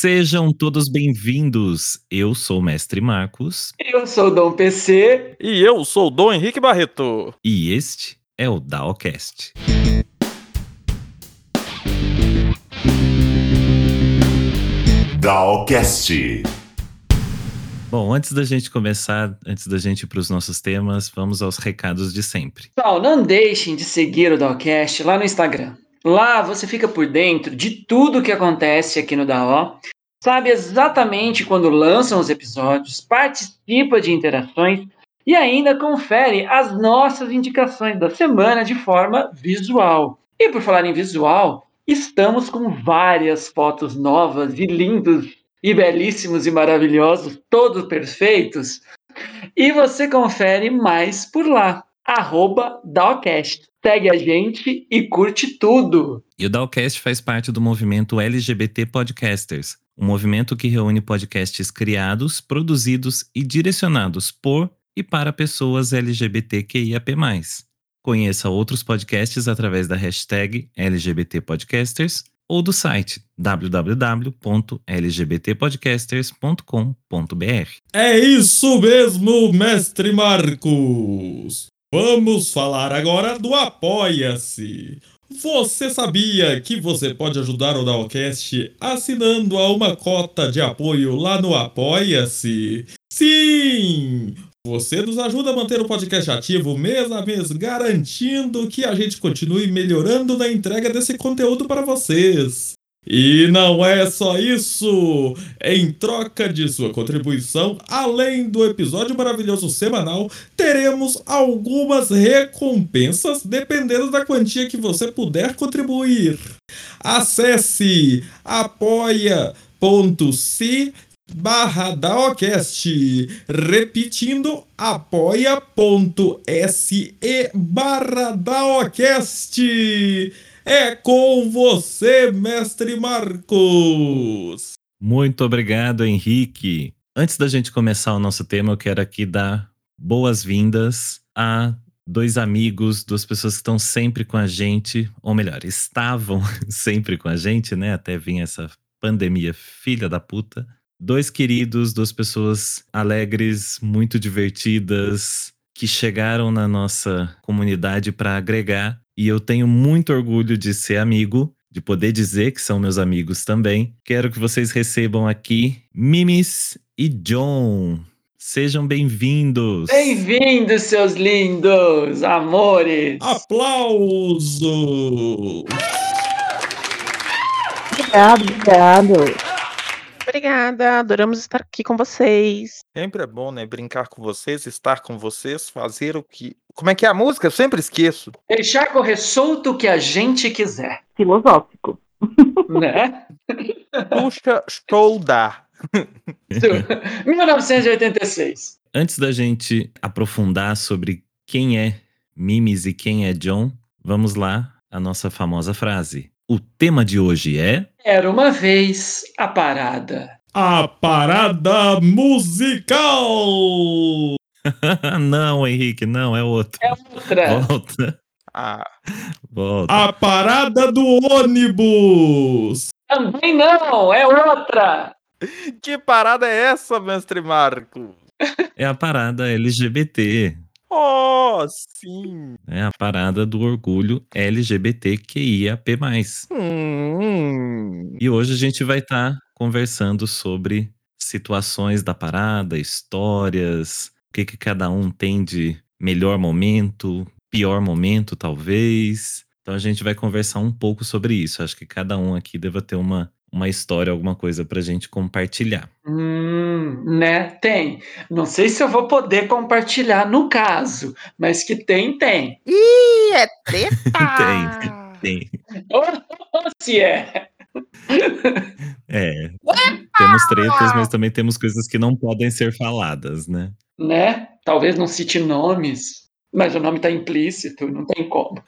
Sejam todos bem-vindos. Eu sou o Mestre Marcos. Eu sou o Dom PC. E eu sou o Dom Henrique Barreto. E este é o Daocast. Daocast. Bom, antes da gente começar, antes da gente ir para os nossos temas, vamos aos recados de sempre. Pessoal, não deixem de seguir o Daocast lá no Instagram. Lá você fica por dentro de tudo que acontece aqui no DAO, sabe exatamente quando lançam os episódios, participa de interações e ainda confere as nossas indicações da semana de forma visual. E por falar em visual, estamos com várias fotos novas e lindos e belíssimos e maravilhosos, todos perfeitos. E você confere mais por lá, arroba Dalcast. Segue a gente e curte tudo. E o Dalcast faz parte do movimento LGBT Podcasters, um movimento que reúne podcasts criados, produzidos e direcionados por e para pessoas LGBTQIAP+. Conheça outros podcasts através da hashtag LGBT Podcasters ou do site www.lgbtpodcasters.com.br. É isso mesmo, mestre Marcos! Vamos falar agora do Apoia-se. Você sabia que você pode ajudar o Dalcast assinando a uma cota de apoio lá no Apoia-se? Sim! Você nos ajuda a manter o podcast ativo mês a mês, garantindo que a gente continue melhorando na entrega desse conteúdo para vocês. E não é só isso! Em troca de sua contribuição, além do episódio maravilhoso semanal, teremos algumas recompensas dependendo da quantia que você puder contribuir. Acesse apoia.se barra Daocast. Repetindo, apoia.se barra Daocast. É com você, mestre Marcos. Muito obrigado, Henrique. Antes da gente começar o nosso tema, eu quero aqui dar boas-vindas a dois amigos, duas pessoas que estão sempre com a gente, ou melhor, estavam sempre com a gente, né? Até vir essa pandemia filha da puta. Dois queridos, duas pessoas alegres, muito divertidas, que chegaram na nossa comunidade para agregar. E eu tenho muito orgulho de ser amigo, de poder dizer que são meus amigos também. Quero que vocês recebam aqui Mimis e John. Sejam bem-vindos. Bem-vindos, seus lindos amores. Aplauso! Obrigado, obrigado. Obrigada, adoramos estar aqui com vocês. Sempre é bom, né? Brincar com vocês, estar com vocês, fazer o que. Como é que é a música? Eu sempre esqueço. Deixar correr solto o que a gente quiser, Filosófico. né? Puxa, show dá. 1986. Antes da gente aprofundar sobre quem é Mimis e quem é John, vamos lá a nossa famosa frase. O tema de hoje é Era uma vez a parada. A parada musical! não, Henrique, não, é outro. É outra. Volta, Ah, volta. A parada do ônibus! Também não, é outra. que parada é essa, mestre Marco? É a parada LGBT. Oh, sim. É a parada do orgulho LGBTQIAP+. Hum, E hoje a gente vai estar conversando sobre situações da parada, histórias, o que, que cada um tem de melhor momento, pior momento, talvez. Então a gente vai conversar um pouco sobre isso. Acho que cada um aqui deva ter uma, uma história, alguma coisa pra gente compartilhar. Hum, né? Tem. Não sei se eu vou poder compartilhar no caso, mas que tem, tem. Ih, é treta! Tem. Ou se é. É. Temos tretas, mas também temos coisas que não podem ser faladas, né? Né? Talvez não cite nomes, mas o nome tá implícito, não tem como.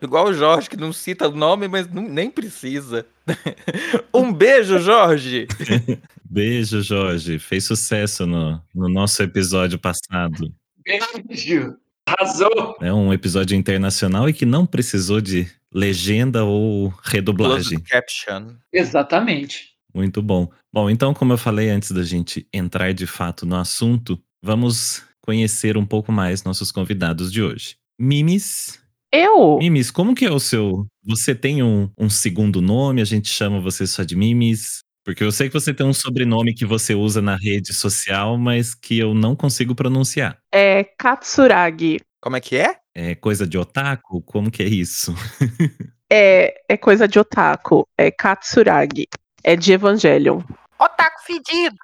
igual o Jorge, que não cita o nome, mas não- nem precisa. um beijo, Jorge. Beijo, Jorge. Fez sucesso no, no nosso episódio passado. Beijo. Arrasou. É um episódio internacional e que não precisou de legenda ou redublagem. Closed caption. Exatamente. Muito bom. Bom, então, como eu falei antes da gente entrar de fato no assunto, vamos conhecer um pouco mais nossos convidados de hoje. Mimis. Eu? Mimis, como que é o seu. Você tem um, um segundo nome? A gente chama você só de Mimis? Porque eu sei que você tem um sobrenome que você usa na rede social, mas que eu não consigo pronunciar. É Katsuragi. Como é que é? É coisa de otaku? Como que é isso? É, é coisa de otaku. É Katsuragi. É de Evangelion. Otaku fedido!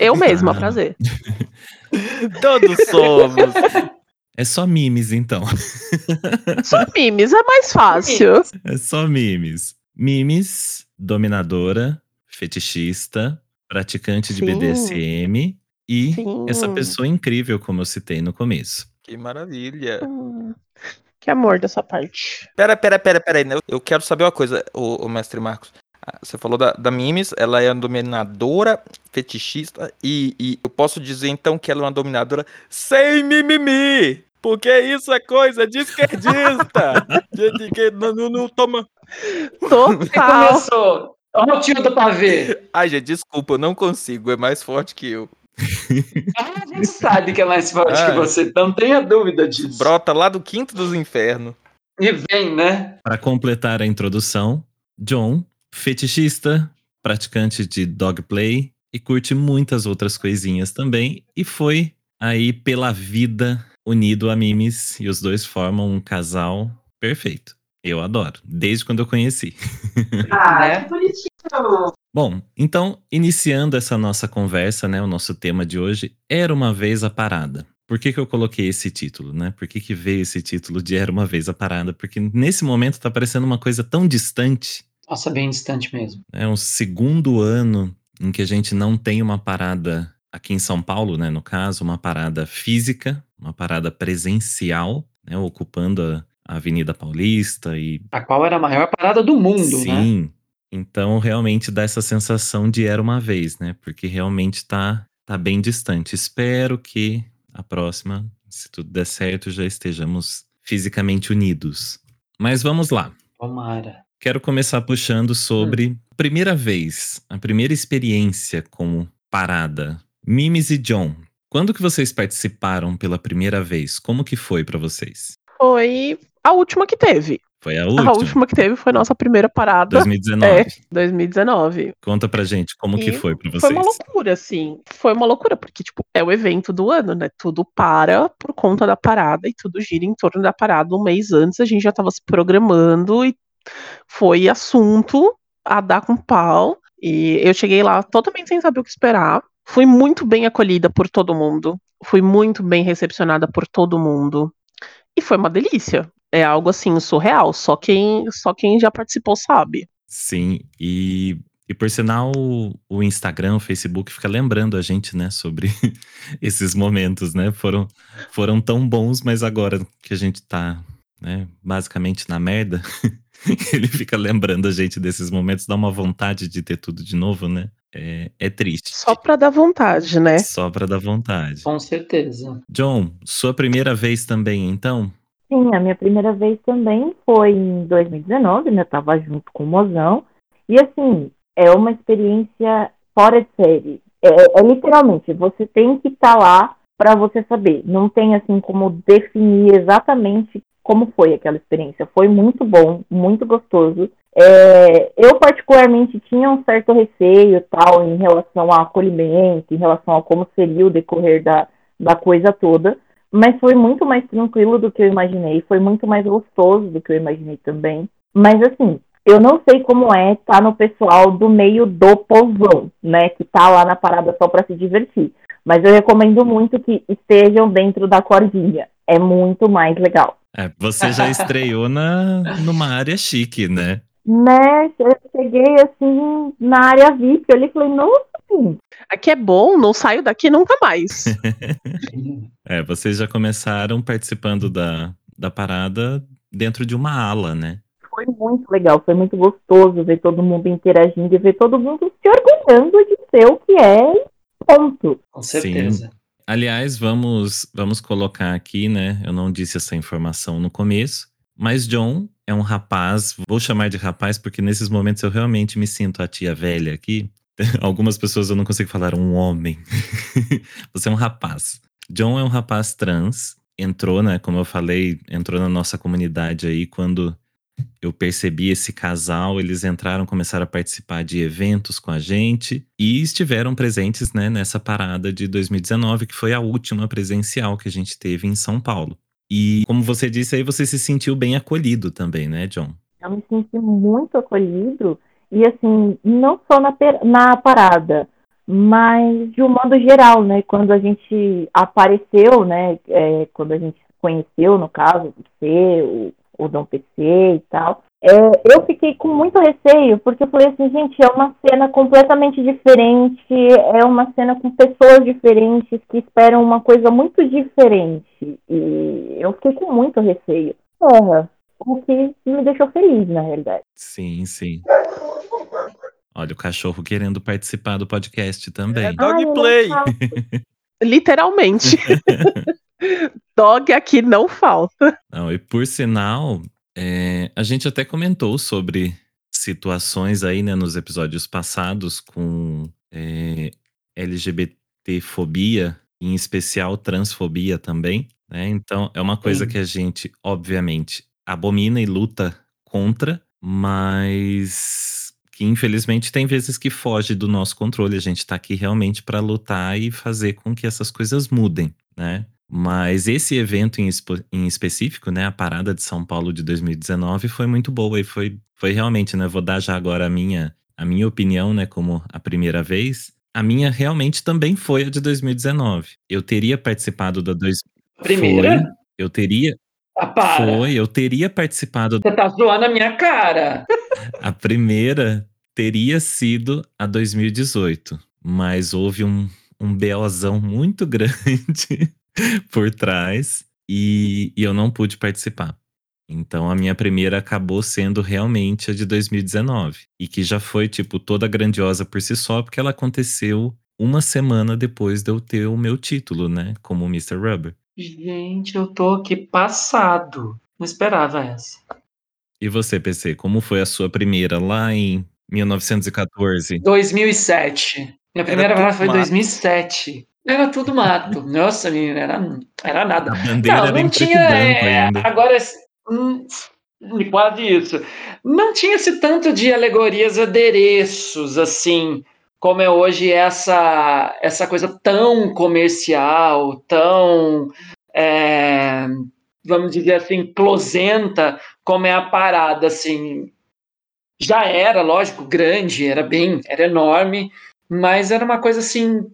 Eu mesma, Ah. prazer. Todos somos. É só Mimis, então. Só mimes, é mais fácil. É só Mimis. Mimis, dominadora, fetichista, praticante de Sim. BDSM e Sim. essa pessoa incrível, como eu citei no começo. Que maravilha. Hum, Que amor dessa parte. Pera, pera, pera, pera aí. né? Eu quero saber uma coisa, o, mestre Marcos. Você falou da, da Mimes, ela é uma dominadora, fetichista, e, e eu posso dizer então que ela é uma dominadora sem mimimi! Porque isso é coisa de esquerdista! Gente que não, não, não toma. Total. Começou. Olha o tio do pavê. Ai, gente, desculpa, eu não consigo, é mais forte que eu. Ah, A gente sabe que é mais forte Ah. que você, não tenha dúvida disso. Brota lá do quinto dos infernos. E vem, né? Para completar a introdução, John, fetichista, praticante de dogplay e curte muitas outras coisinhas também. E foi aí pela vida unido a Mimis e os dois formam um casal perfeito. Eu adoro, desde quando eu conheci. Ah, que bonitinho. Bom, então, iniciando essa nossa conversa, né, o nosso tema de hoje, Era Uma Vez a Parada. Por que, que eu coloquei esse título, né? Por que, que veio esse título de Era Uma Vez a Parada? Porque nesse momento tá parecendo uma coisa tão distante. Nossa, bem distante mesmo. É um segundo ano em que a gente não tem uma parada aqui em São Paulo, né? No caso, uma parada física, uma parada presencial, né? Ocupando a, Avenida Paulista e A qual era a maior parada do mundo, né? Sim. Então, realmente dá essa sensação de era uma vez, né? Porque realmente tá, tá bem distante. Espero que a próxima, se tudo der certo, já estejamos fisicamente unidos. Mas vamos lá. Tomara. Quero começar puxando sobre a primeira vez, a primeira experiência como parada. Mimes e John, quando que vocês participaram pela primeira vez? Como que foi pra vocês? Foi a última que teve. Foi a última? A última que teve foi nossa primeira parada. 2019. É, 2019. Conta pra gente como que E foi pra vocês. Foi uma loucura, assim. Foi uma loucura, porque, tipo, é o evento do ano, né? Tudo para por conta da parada e tudo gira em torno da parada. Um mês antes a gente já tava se programando e foi assunto a dar com pau. E eu cheguei lá totalmente sem saber o que esperar. Fui muito bem acolhida por todo mundo. Fui muito bem recepcionada por todo mundo. E foi uma delícia. É algo assim surreal. Só quem, só quem já participou sabe. Sim, e, e por sinal, o, Instagram, o Facebook fica lembrando a gente, né, sobre esses momentos, né? Foram, foram tão bons, mas agora que a gente tá, né, basicamente na merda, ele fica lembrando a gente desses momentos, dá uma vontade de ter tudo de novo, né? É, é triste. Só pra dar vontade, né? Só pra dar vontade. Com certeza. John, sua primeira vez também, então? Sim, a minha primeira vez também foi em 2019, né? Eu tava junto com o mozão. E assim, é uma experiência fora de série. É, é literalmente, você tem que estar lá para você saber. Não tem assim como definir exatamente como foi aquela experiência. Foi muito bom, muito gostoso. É, eu particularmente tinha um certo receio tal em relação ao acolhimento, em relação a como seria o decorrer da, da coisa toda mas foi muito mais tranquilo do que eu imaginei, foi muito mais gostoso do que eu imaginei também. Mas assim, eu não sei como é estar no pessoal do meio do povão, né, que tá lá na parada só para se divertir. Mas eu recomendo muito que estejam dentro da cordinha. É muito mais legal. É, você já estreou na, numa área chique, né? Né, eu cheguei assim na área VIP, eu olhei e falei, nossa, assim, Aqui é bom, não saio daqui nunca mais. É, vocês já começaram participando da, da parada dentro de uma ala, né? foi muito legal, foi muito gostoso ver todo mundo interagindo e ver todo mundo se orgulhando de ser o que é, ponto. Com certeza. Aliás, vamos, vamos colocar aqui, né? Eu não disse essa informação no começo, mas John é um rapaz, vou chamar de rapaz porque nesses momentos eu realmente me sinto a tia velha aqui. Algumas pessoas eu não consigo falar um homem. Você é um rapaz. John é um rapaz trans. Entrou, né? Como eu falei, entrou na nossa comunidade aí quando eu percebi esse casal, eles entraram, começaram a participar de eventos com a gente e estiveram presentes né, nessa parada de 2019, que foi a última presencial que a gente teve em São Paulo. E como você disse aí, você se sentiu bem acolhido também, né, John? Eu me senti muito acolhido e assim, não só na, na parada, mas de um modo geral, né? Quando a gente apareceu, né? É, quando a gente conheceu, no caso, você, o, o Dom PC e tal, é, eu fiquei com muito receio, porque eu falei assim, gente, é uma cena completamente diferente, é uma cena com pessoas diferentes que esperam uma coisa muito diferente. E eu fiquei com muito receio. É, o que me deixou feliz, na realidade. Sim, sim. Olha, o cachorro querendo participar do podcast também. É dogplay. Literalmente. Dog aqui não falta. Não, e por sinal, é, a gente até comentou sobre situações aí, né, nos episódios passados com é, LGBTfobia, em especial transfobia também, né? Então é uma coisa Sim. que a gente, obviamente, abomina e luta contra, mas que infelizmente tem vezes que foge do nosso controle. A gente está aqui realmente para lutar e fazer com que essas coisas mudem, né? Mas esse evento em, em, específico, né, a parada de São Paulo de 2019 foi muito boa e foi, foi realmente, né, vou dar já agora a minha, a minha opinião, né, como a primeira vez. A minha realmente também foi a de 2019. Eu teria participado da dois... Primeira? Foi, eu teria, ah, para. Foi, eu teria participado. Você tá zoando a minha cara. A primeira teria sido a 2018, mas houve um, um BOzão muito grande por trás e, e eu não pude participar. Então a minha primeira acabou sendo realmente a de 2019 e que já foi tipo toda grandiosa por si só porque ela aconteceu uma semana depois de eu ter o meu título, né, como Mr. Rubber. Gente, eu tô aqui passado. Não esperava essa. E você, PC, como foi a sua primeira lá em 1914? 2007. Minha primeira vez foi em 2007. Era tudo mato. Nossa, menina, era, era nada. Não, não tinha. É, agora, hum, quase isso. Não tinha-se tanto de alegorias, adereços, assim, como é hoje essa, essa coisa tão comercial, tão, é, vamos dizer assim, closenta, como é a parada, assim. Já era, lógico, grande, era bem, era enorme, mas era uma coisa assim,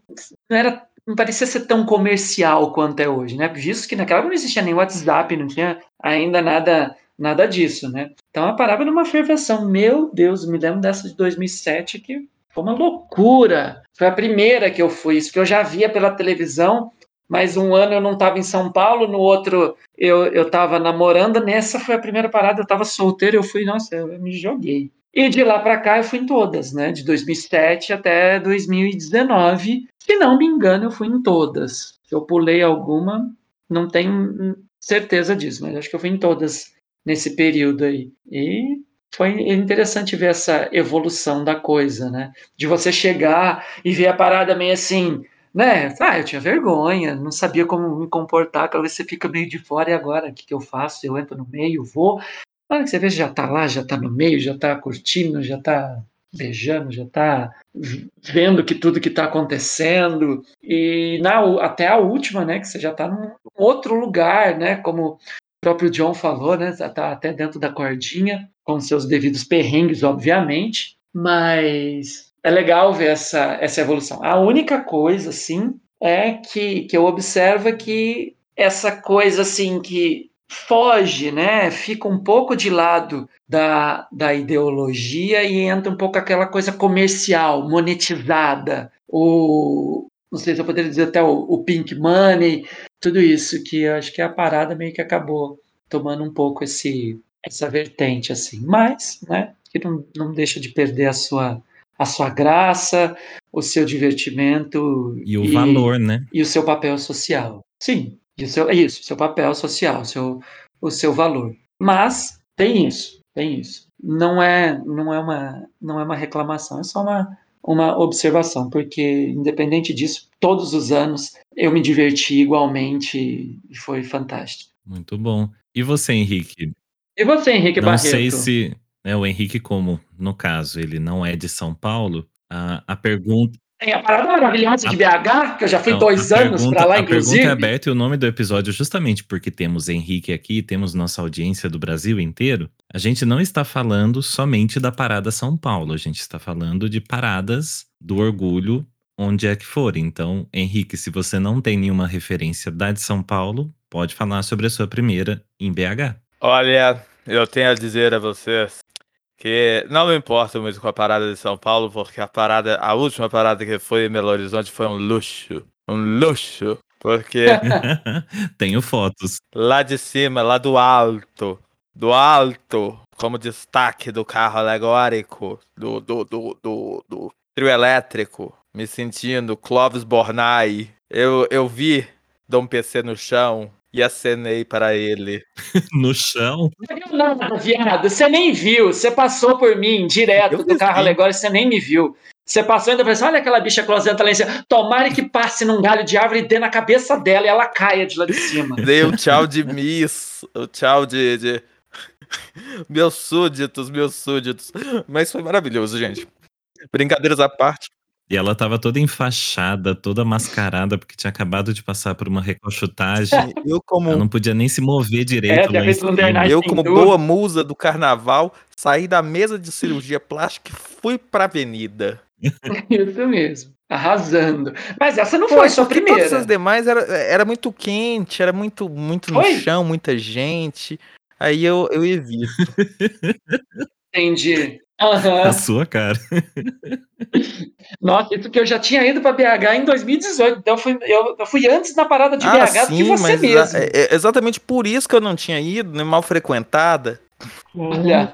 não era não parecia ser tão comercial quanto é hoje, né? Visto que naquela época não existia nem WhatsApp, não tinha ainda nada nada disso, né? Então a parada numa ferveção. Meu Deus, me lembro dessa de 2007 que foi uma loucura. Foi a primeira que eu fui, isso que eu já via pela televisão, mas um ano eu não estava em São Paulo, no outro eu estava namorando, nessa foi a primeira parada, eu estava solteiro, eu fui, nossa, eu me joguei. E de lá para cá eu fui em todas, né? De 2007 até 2019. Se não me engano, eu fui em todas. Eu pulei alguma, não tenho certeza disso, mas acho que eu fui em todas nesse período aí. E foi interessante ver essa evolução da coisa, né? De você chegar e ver a parada meio assim, né? Ah, eu tinha vergonha, não sabia como me comportar, talvez você fica meio de fora e agora, o que, que eu faço? Eu entro no meio, vou, hora que você vê, já está lá, já está no meio, já está curtindo, já está beijando, já está vendo que tudo que está acontecendo e na, até a última, né, que você já está num outro lugar, né, como o próprio John falou, né, está até dentro da cordinha, com seus devidos perrengues, obviamente, mas é legal ver essa, essa evolução. A única coisa, assim, é que, que eu observo é que essa coisa, assim, que foge, né? Fica um pouco de lado da, da ideologia e entra um pouco aquela coisa comercial, monetizada, o não sei se eu poderia dizer até o, o pink money, tudo isso que eu acho que a parada meio que acabou tomando um pouco esse essa vertente assim, mas, né? Que não, não deixa de perder a sua a sua graça, o seu divertimento e o e, valor, né? E o seu papel social. Sim, e o seu, é isso, seu papel social, o seu, o seu valor. Mas tem isso, tem isso. Não é, não é uma, não é uma reclamação, é só uma, uma observação, porque independente disso, todos os anos eu me diverti igualmente e foi fantástico. Muito bom. E você, Henrique? E você, Henrique não Barreto? sei se né, o Henrique, como no caso ele não é de São Paulo, a, a pergunta. Tem a parada maravilhosa de BH, que eu já fui não, dois a anos para lá, A inclusive. pergunta é aberta e o nome do episódio, justamente porque temos Henrique aqui, temos nossa audiência do Brasil inteiro. A gente não está falando somente da parada São Paulo, a gente está falando de paradas do orgulho, onde é que for. Então, Henrique, se você não tem nenhuma referência da de São Paulo, pode falar sobre a sua primeira em BH. Olha, eu tenho a dizer a vocês que não me importo muito com a parada de São Paulo, porque a parada, a última parada que foi em Belo Horizonte foi um luxo. Um luxo. Porque Tenho fotos. lá de cima, lá do alto, do alto, como destaque do carro alegórico, do, do, do, do, do trio elétrico, me sentindo Clóvis Bornai, eu, eu vi Dom PC no chão e acenei para ele. No chão. Não, não, viado, você nem viu. Você passou por mim direto Eu do carro alegórico, você nem me viu. Você passou e ainda falou assim: olha aquela bicha closenta lá em cima. Tomara que passe num galho de árvore e dê na cabeça dela e ela caia de lá de cima. Dei um tchau de miss, o tchau de, de... meus súditos, meus súditos. Mas foi maravilhoso, gente. Brincadeiras à parte. E ela tava toda enfaixada, toda mascarada, porque tinha acabado de passar por uma recolchutagem. Eu como Ela não podia nem se mover É, direito. Bernard Eu, como boa musa do carnaval, saí da mesa de cirurgia plástica e fui pra avenida. Isso mesmo. Arrasando. Mas essa não foi sua porque primeira. Todas as demais era, era muito quente, era muito, muito no Foi? chão, muita gente. Aí eu, eu evito. Entendi. Aham. A sua cara. Nossa, isso que eu já tinha ido para BH em 2018. Então eu fui, eu, eu fui antes na parada de BH do que você mesmo. Ah, é- é exatamente por isso que eu não tinha ido, né, mal frequentada. Olha.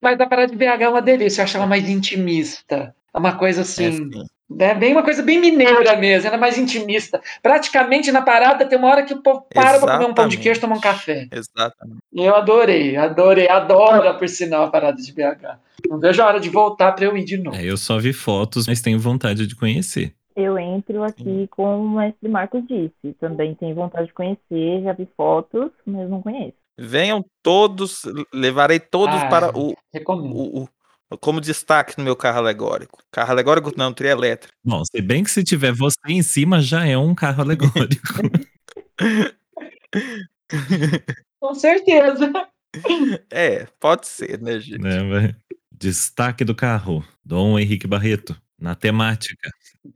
Mas a parada de BH é uma delícia. Eu acho ela mais intimista. É uma coisa É, assim. É bem uma coisa bem mineira mesmo, ela é mais intimista. Praticamente na parada tem uma hora que o povo para para comer um pão de queijo e tomar um café. Exatamente. E eu adorei, adorei, adoro, por sinal, a parada de BH. Não vejo a hora de voltar para eu ir de novo. É, eu só vi fotos, mas tenho vontade de conhecer. eu entro aqui como o mestre Marcos disse. Também tenho vontade de conhecer, já vi fotos, mas não conheço. Venham todos, levarei todos Ah, para o, Recomendo. o, o- como destaque no meu carro alegórico. Carro alegórico não, trio elétrico. Bom, se bem que se tiver você em cima, já é um carro alegórico. Com certeza. É, pode ser, né, gente? vai. Destaque do carro, Dom Henrique Barreto. Na temática.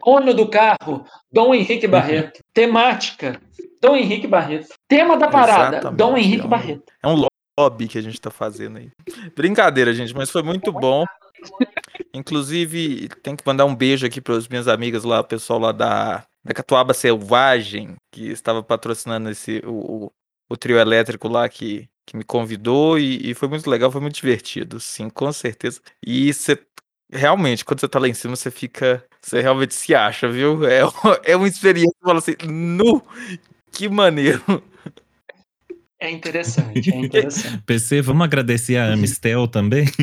Dono do carro, Dom Henrique Barreto. Temática, Dom Henrique Barreto. Tema da parada, Exatamente, Dom Henrique é um- Barreto. É um lobby que a gente tá fazendo aí. Brincadeira, gente, mas foi muito bom. Inclusive, tem que mandar um beijo aqui para as minhas amigas lá, o pessoal lá da, da Catuaba Selvagem, que estava patrocinando esse, o, o, o trio elétrico lá que, que me convidou e, e foi muito legal, foi muito divertido, sim, com certeza. E você realmente, quando você tá lá em cima, você fica. Você realmente se acha, viu? É, é uma experiência, você fala assim, nu, que maneiro. É interessante, é interessante. PC, vamos agradecer a Amistel também?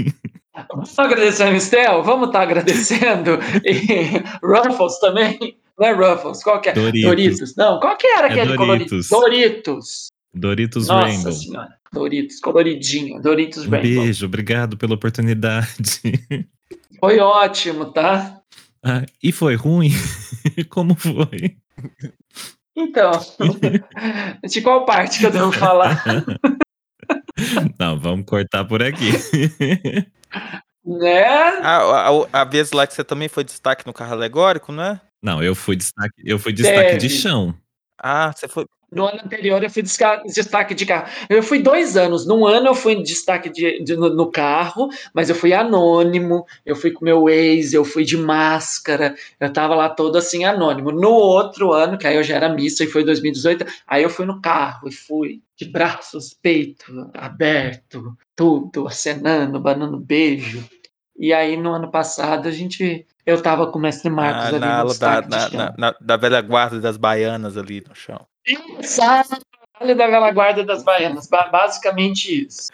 Vamos agradecer a Mistel? Vamos estar agradecendo. E Ruffles também. Não é Ruffles, qual que é? Doritos. Não, qual que era É aquele colorido? Doritos. Doritos. Doritos Nossa Rainbow. senhora. Doritos, coloridinho. Doritos Um Rainbow. beijo, obrigado pela oportunidade. Foi ótimo, tá? Ah, e foi ruim? Como foi? Então, de qual parte que eu devo falar? Não, vamos cortar por aqui. Né? A, a, a vez lá que você também foi destaque no carro alegórico, não é? Não, eu fui destaque, eu fui destaque de chão. Ah, você foi. No ano anterior eu fui destaque de carro. Eu fui dois anos. Num ano eu fui destaque de, de- no, no carro, mas eu fui anônimo. Eu fui com meu ex, eu fui de máscara. Eu tava lá todo assim anônimo. No outro ano, que aí eu já era missa e foi 2018, aí eu fui no carro e fui de braços, peito aberto, tudo, acenando, banando beijo. E aí no ano passado a gente. Eu tava com o mestre Marcos Ah, ali na no da, na, chão. na- na- da velha guarda das baianas ali no chão. Exato. Da velha guarda das baianas. Ba- Basicamente isso.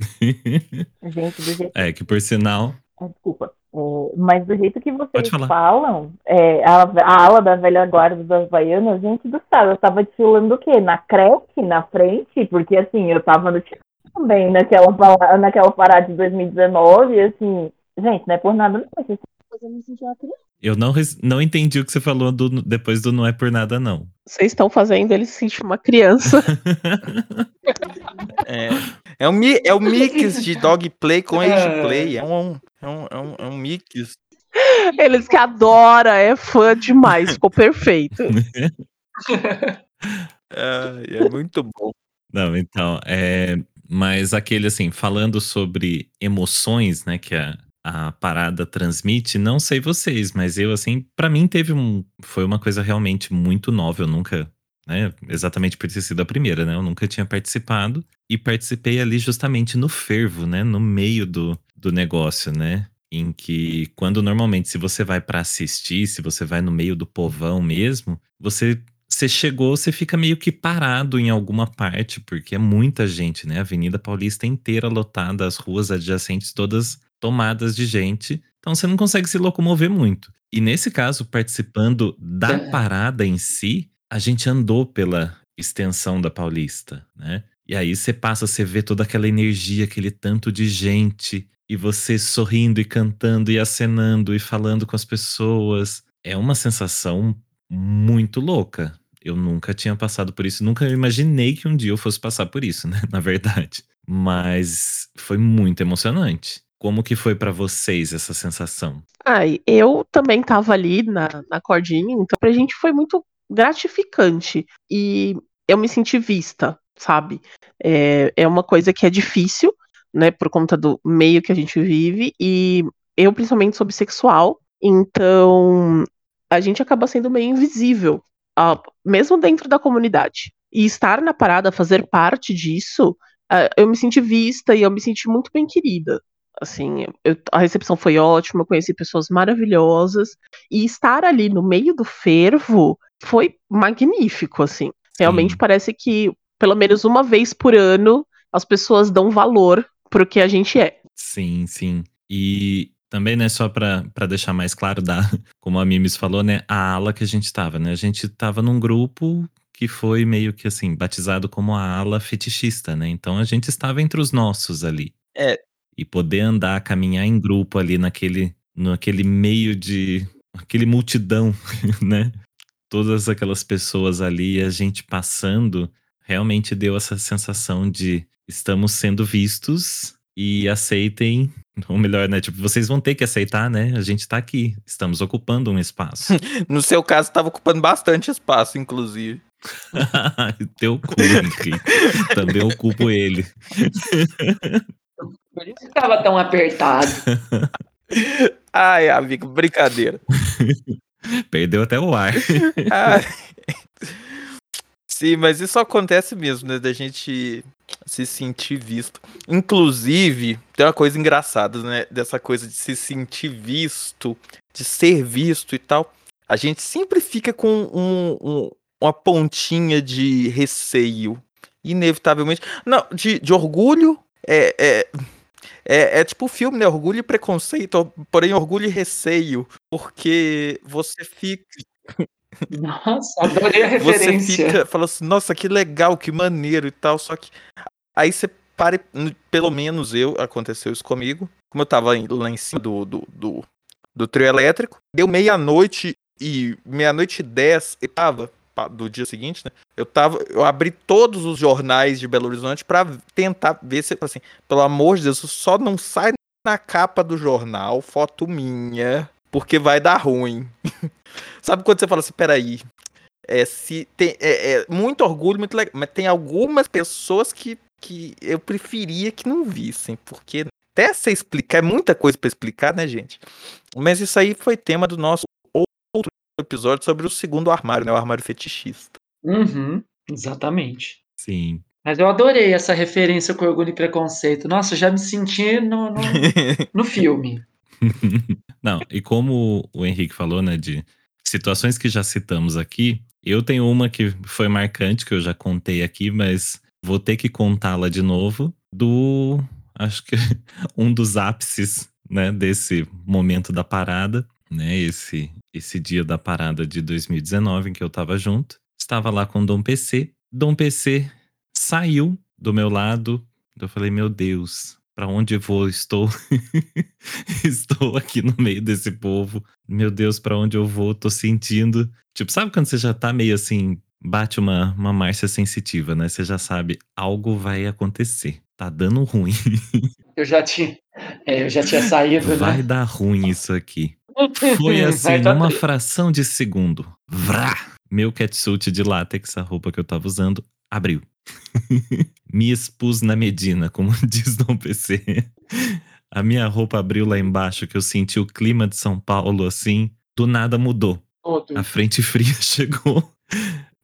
Gente, do jeito. É, que por sinal, ah, Desculpa. É, mas do jeito que vocês falam, é, a, a ala da velha guarda das baianas, gente do céu, eu tava desfilando o quê? Na creche, na frente? Porque assim, eu tava no também naquela, naquela parada de 2019, e assim, gente, não é por nada não, mas fazendo me sentir uma criança. Eu não, não entendi o que você falou do- depois do não é por nada, não. Vocês estão fazendo ele se sentir uma criança. É, é, um, é um mix de dog play com age É. play. É um, é um, é um, é um mix. Eles que adora, é fã demais, ficou perfeito. É, é muito bom. Não, então, é, mas aquele assim, falando sobre emoções, né, que a, a parada transmite, não sei vocês, mas eu assim, pra mim teve um, foi uma coisa realmente muito nova, eu nunca, né, exatamente por ter sido a primeira, né, eu nunca tinha participado e participei ali justamente no fervo, né, no meio do, do negócio, né, em que quando normalmente se você vai pra assistir, se você vai no meio do povão mesmo, você você chegou, você fica meio que parado em alguma parte, porque é muita gente, né? A Avenida Paulista inteira lotada, as ruas adjacentes todas tomadas de gente. Então você não consegue se locomover muito. E nesse caso, participando da É. parada em si, a gente andou pela extensão da Paulista, né? E aí você passa, você vê toda aquela energia, aquele tanto de gente, e você sorrindo e cantando e acenando e falando com as pessoas. É uma sensação muito louca. Eu nunca tinha passado por isso, nunca imaginei que um dia eu fosse passar por isso, né? Na verdade. Mas foi muito emocionante. Como que foi pra vocês essa sensação? Ai, eu também tava ali na, na cordinha, então pra gente foi muito gratificante. E eu me senti vista, sabe? É, é uma coisa que é difícil, né, por conta do meio que a gente vive, e eu principalmente sou bissexual, então a gente acaba sendo meio invisível, mesmo dentro da comunidade. E estar na parada, fazer parte disso, eu me senti vista e eu me senti muito bem querida. Assim, eu- a recepção foi ótima, eu conheci pessoas maravilhosas, e estar ali no meio do fervo foi magnífico, assim. Realmente Sim. parece que, pelo menos uma vez por ano, as pessoas dão valor pro que a gente é. Sim, sim. E também, né, só pra pra deixar mais claro, da, como a Mimes falou, né, a ala que a gente tava, né? A gente tava num grupo que foi meio que assim, batizado como a ala fetichista, né? Então a gente estava entre os nossos ali. É. E poder andar, caminhar em grupo ali naquele, naquele meio de. aquele multidão, né? Todas aquelas pessoas ali, a gente passando, realmente deu essa sensação de estamos sendo vistos e aceitem. Ou melhor, né? Tipo, vocês vão ter que aceitar, né? A gente tá aqui, estamos ocupando um espaço. No seu caso, estava ocupando bastante espaço, inclusive. Teu cu, Henrique. Também ocupo ele. Por isso que tava tão apertado. Ai, amigo, brincadeira. Perdeu até o ar. Ai. Sim, mas isso acontece mesmo, né? Da gente se sentir visto. Inclusive, tem uma coisa engraçada, né? Dessa coisa de se sentir visto, de ser visto e tal. A gente sempre fica com um- um- uma pontinha de receio. Inevitavelmente. Não, de, de orgulho. É, é, é, é tipo o filme, né? Orgulho e preconceito, porém orgulho e receio. Porque você fica. Nossa, adorei a Você referência. fica, fala assim, nossa, que legal, que maneiro e tal, só que aí você para, pelo menos eu, aconteceu isso comigo, como eu tava lá em cima do, do, do, do trio elétrico, deu meia-noite e meia-noite e dez, e tava, do dia seguinte, né, eu tava, eu abri todos os jornais de Belo Horizonte pra tentar ver se, assim, pelo amor de Deus, só não sai na capa do jornal foto minha, porque vai dar ruim. Sabe quando você fala assim, peraí, é, se tem, é, é muito orgulho, muito legal, mas tem algumas pessoas que, que eu preferia que não vissem, porque até você explicar, é muita coisa pra explicar, né, gente? Mas isso aí foi tema do nosso episódio sobre o segundo armário, né, o armário fetichista. Uhum, exatamente. Sim. Mas eu adorei essa referência com orgulho e preconceito. Nossa, eu já me senti no, no, no filme. Não, e como o Henrique falou, né, de situações que já citamos aqui, eu tenho uma que foi marcante, que eu já contei aqui, mas vou ter que contá-la de novo, do. Acho que um dos ápices né, desse momento da parada, né, esse, esse dia da parada de 2019 em que eu tava junto. Estava lá com o Dom PC. Dom PC saiu do meu lado. Eu falei, meu Deus, para onde eu vou? Estou estou aqui no meio desse povo. Meu Deus, para onde eu vou? Tô sentindo. Tipo, sabe quando você já tá meio assim, bate uma, uma marcha sensitiva, né? Você já sabe, algo vai acontecer. Tá dando ruim. Eu já tinha, é, eu já tinha saído, vai né? dar ruim isso aqui. Foi assim, numa fração de segundo. Vrá! Meu catsuit de látex, a roupa que eu tava usando, abriu. Me expus na Medina, como diz Dom PC. A minha roupa abriu lá embaixo, que eu senti o clima de São Paulo assim. Do nada mudou. Outro. A frente fria chegou.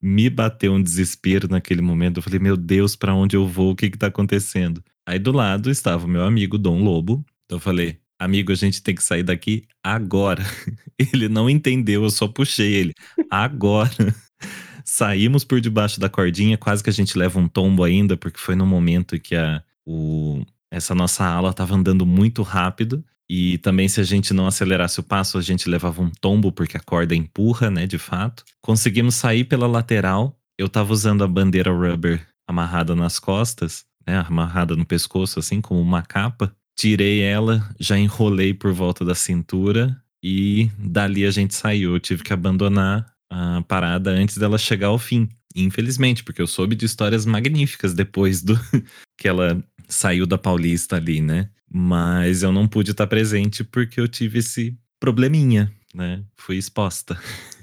Me bateu um desespero naquele momento. Eu falei, meu Deus, pra onde eu vou? O que que tá acontecendo? Aí do lado estava o meu amigo Dom Lobo. Então eu falei, amigo, a gente tem que sair daqui agora. Ele não entendeu, eu só puxei ele. Agora. Saímos por debaixo da cordinha, quase que a gente leva um tombo ainda, porque foi no momento que a, o, essa nossa ala estava andando muito rápido. E também, se a gente não acelerasse o passo, a gente levava um tombo, porque a corda empurra, né, de fato. Conseguimos sair pela lateral. Eu tava usando a bandeira rubber amarrada nas costas, né, amarrada no pescoço, assim, como uma capa. Tirei ela, já enrolei por volta da cintura e dali a gente saiu. Eu tive que abandonar a parada antes dela chegar ao fim. Infelizmente, porque eu soube de histórias magníficas depois do que ela saiu da Paulista ali, né? Mas eu não pude estar presente porque eu tive esse probleminha, né? Fui exposta.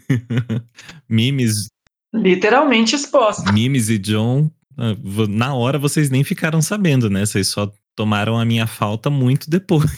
Mimes, Literalmente exposta. Mimes e John, ah, na hora vocês nem ficaram sabendo, né? Vocês só tomaram a minha falta muito depois.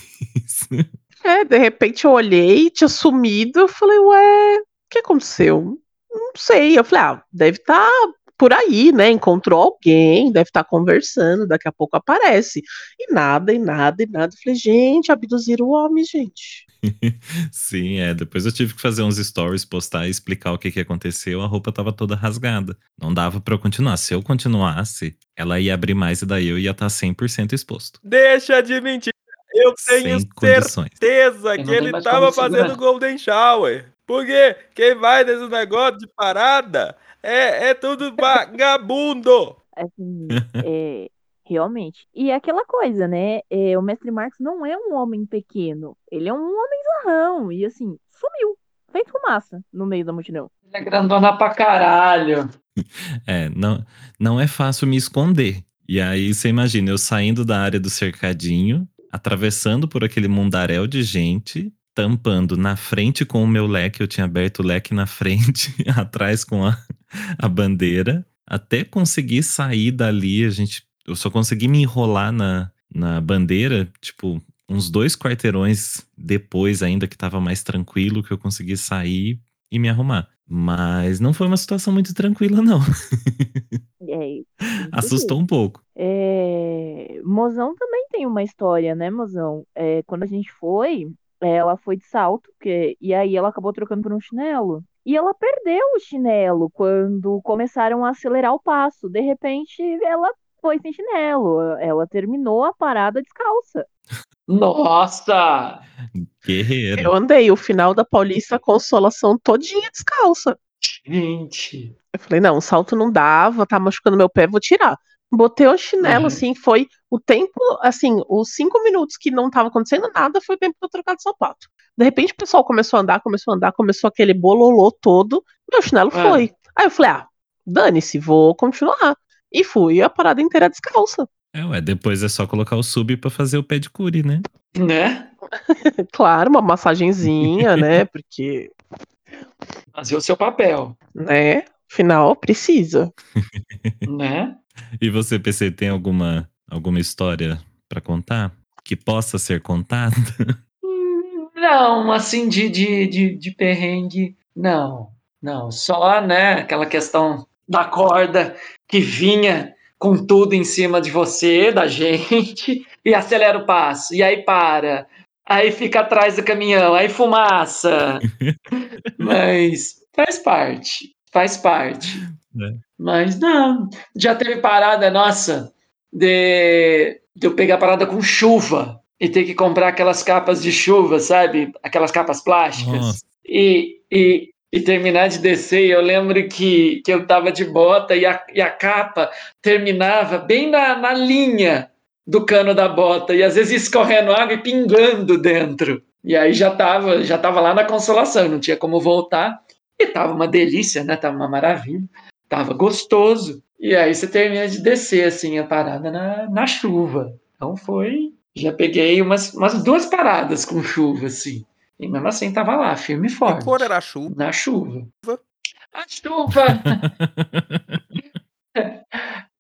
É, de repente eu olhei, tinha sumido, eu falei, ué, o que aconteceu? Não sei. Eu falei, ah, deve estar por aí, né? Encontrou alguém, deve estar conversando, daqui a pouco aparece. E nada, e nada, e nada. Eu falei, gente, abduziram o homem, gente. Sim, é. Depois eu tive que fazer uns stories, postar e explicar o que, que aconteceu. A roupa tava toda rasgada. Não dava pra eu continuar. Se eu continuasse, ela ia abrir mais e daí eu ia tá estar 100% exposto. Deixa de mentir. Eu tenho Sem condições. certeza Eu que ele tava fazendo Golden Shower. Porque quem vai nesse negócio de parada é, é tudo vagabundo. Assim, é, realmente. E é aquela coisa, né? é, o mestre Marcos não é um homem pequeno. Ele é um homem zarrão. E assim, sumiu. Feito fumaça no meio da multidão. Ele é grandona pra caralho. É, não, não é fácil me esconder. E aí você imagina, eu saindo da área do cercadinho, atravessando por aquele mundaréu de gente, tampando na frente com o meu leque, eu tinha aberto o leque na frente, atrás com a, a bandeira, até conseguir sair dali, a gente, eu só consegui me enrolar na, na bandeira, tipo, uns dois quarteirões depois ainda que tava mais tranquilo, que eu consegui sair e me arrumar. Mas não foi uma situação muito tranquila, não. É, Assustou um pouco. É, Mozão também tem uma história, né, Mozão? É, quando a gente foi, ela foi de salto, porque, e aí ela acabou trocando por um chinelo. E ela perdeu o chinelo quando começaram a acelerar o passo. De repente, ela foi sem chinelo. Ela terminou a parada descalça. Nossa! Guerreira. Eu andei o final da Paulista Consolação todinha descalça. Gente. Eu falei, não, o salto não dava, tá machucando meu pé, vou tirar. Botei o chinelo, Uhum. assim, foi o tempo, assim, os cinco minutos que não tava acontecendo nada, foi o tempo de eu trocar de sapato. De repente o pessoal começou a andar, começou a andar, começou aquele bololô todo, meu chinelo É. foi. Aí eu falei, ah, dane-se, vou continuar. E fui a parada inteira descalça. É, ué, depois é só colocar o sub pra fazer o pedicure, né? Né? Claro, uma massagenzinha, né, porque, Fazer o seu papel. né, afinal, precisa. Né? E você, PC, tem alguma, alguma história pra contar? Que possa ser contada? Não, assim, de, de, de, de perrengue, não. Não, só, né, aquela questão da corda que vinha com tudo em cima de você, da gente, e acelera o passo, e aí para, aí fica atrás do caminhão, aí fumaça. Mas faz parte, faz parte. É. Mas não, já teve parada nossa de, de eu pegar parada com chuva. e ter que comprar aquelas capas de chuva, sabe? Aquelas capas plásticas. Nossa. E, e, e terminar de descer. Eu lembro que, que eu tava de bota e a, e a capa terminava bem na, na linha do cano da bota. E às vezes escorrendo água e pingando dentro. E aí já tava, já tava lá na consolação, não tinha como voltar. E tava uma delícia, né? Tava uma maravilha. Tava gostoso. E aí você termina de descer, assim, a parada na, na chuva. Então foi. Já peguei umas, umas duas paradas com chuva, assim. E mesmo assim tava lá, firme e Que forte. cor era a chuva? Na chuva. A chuva!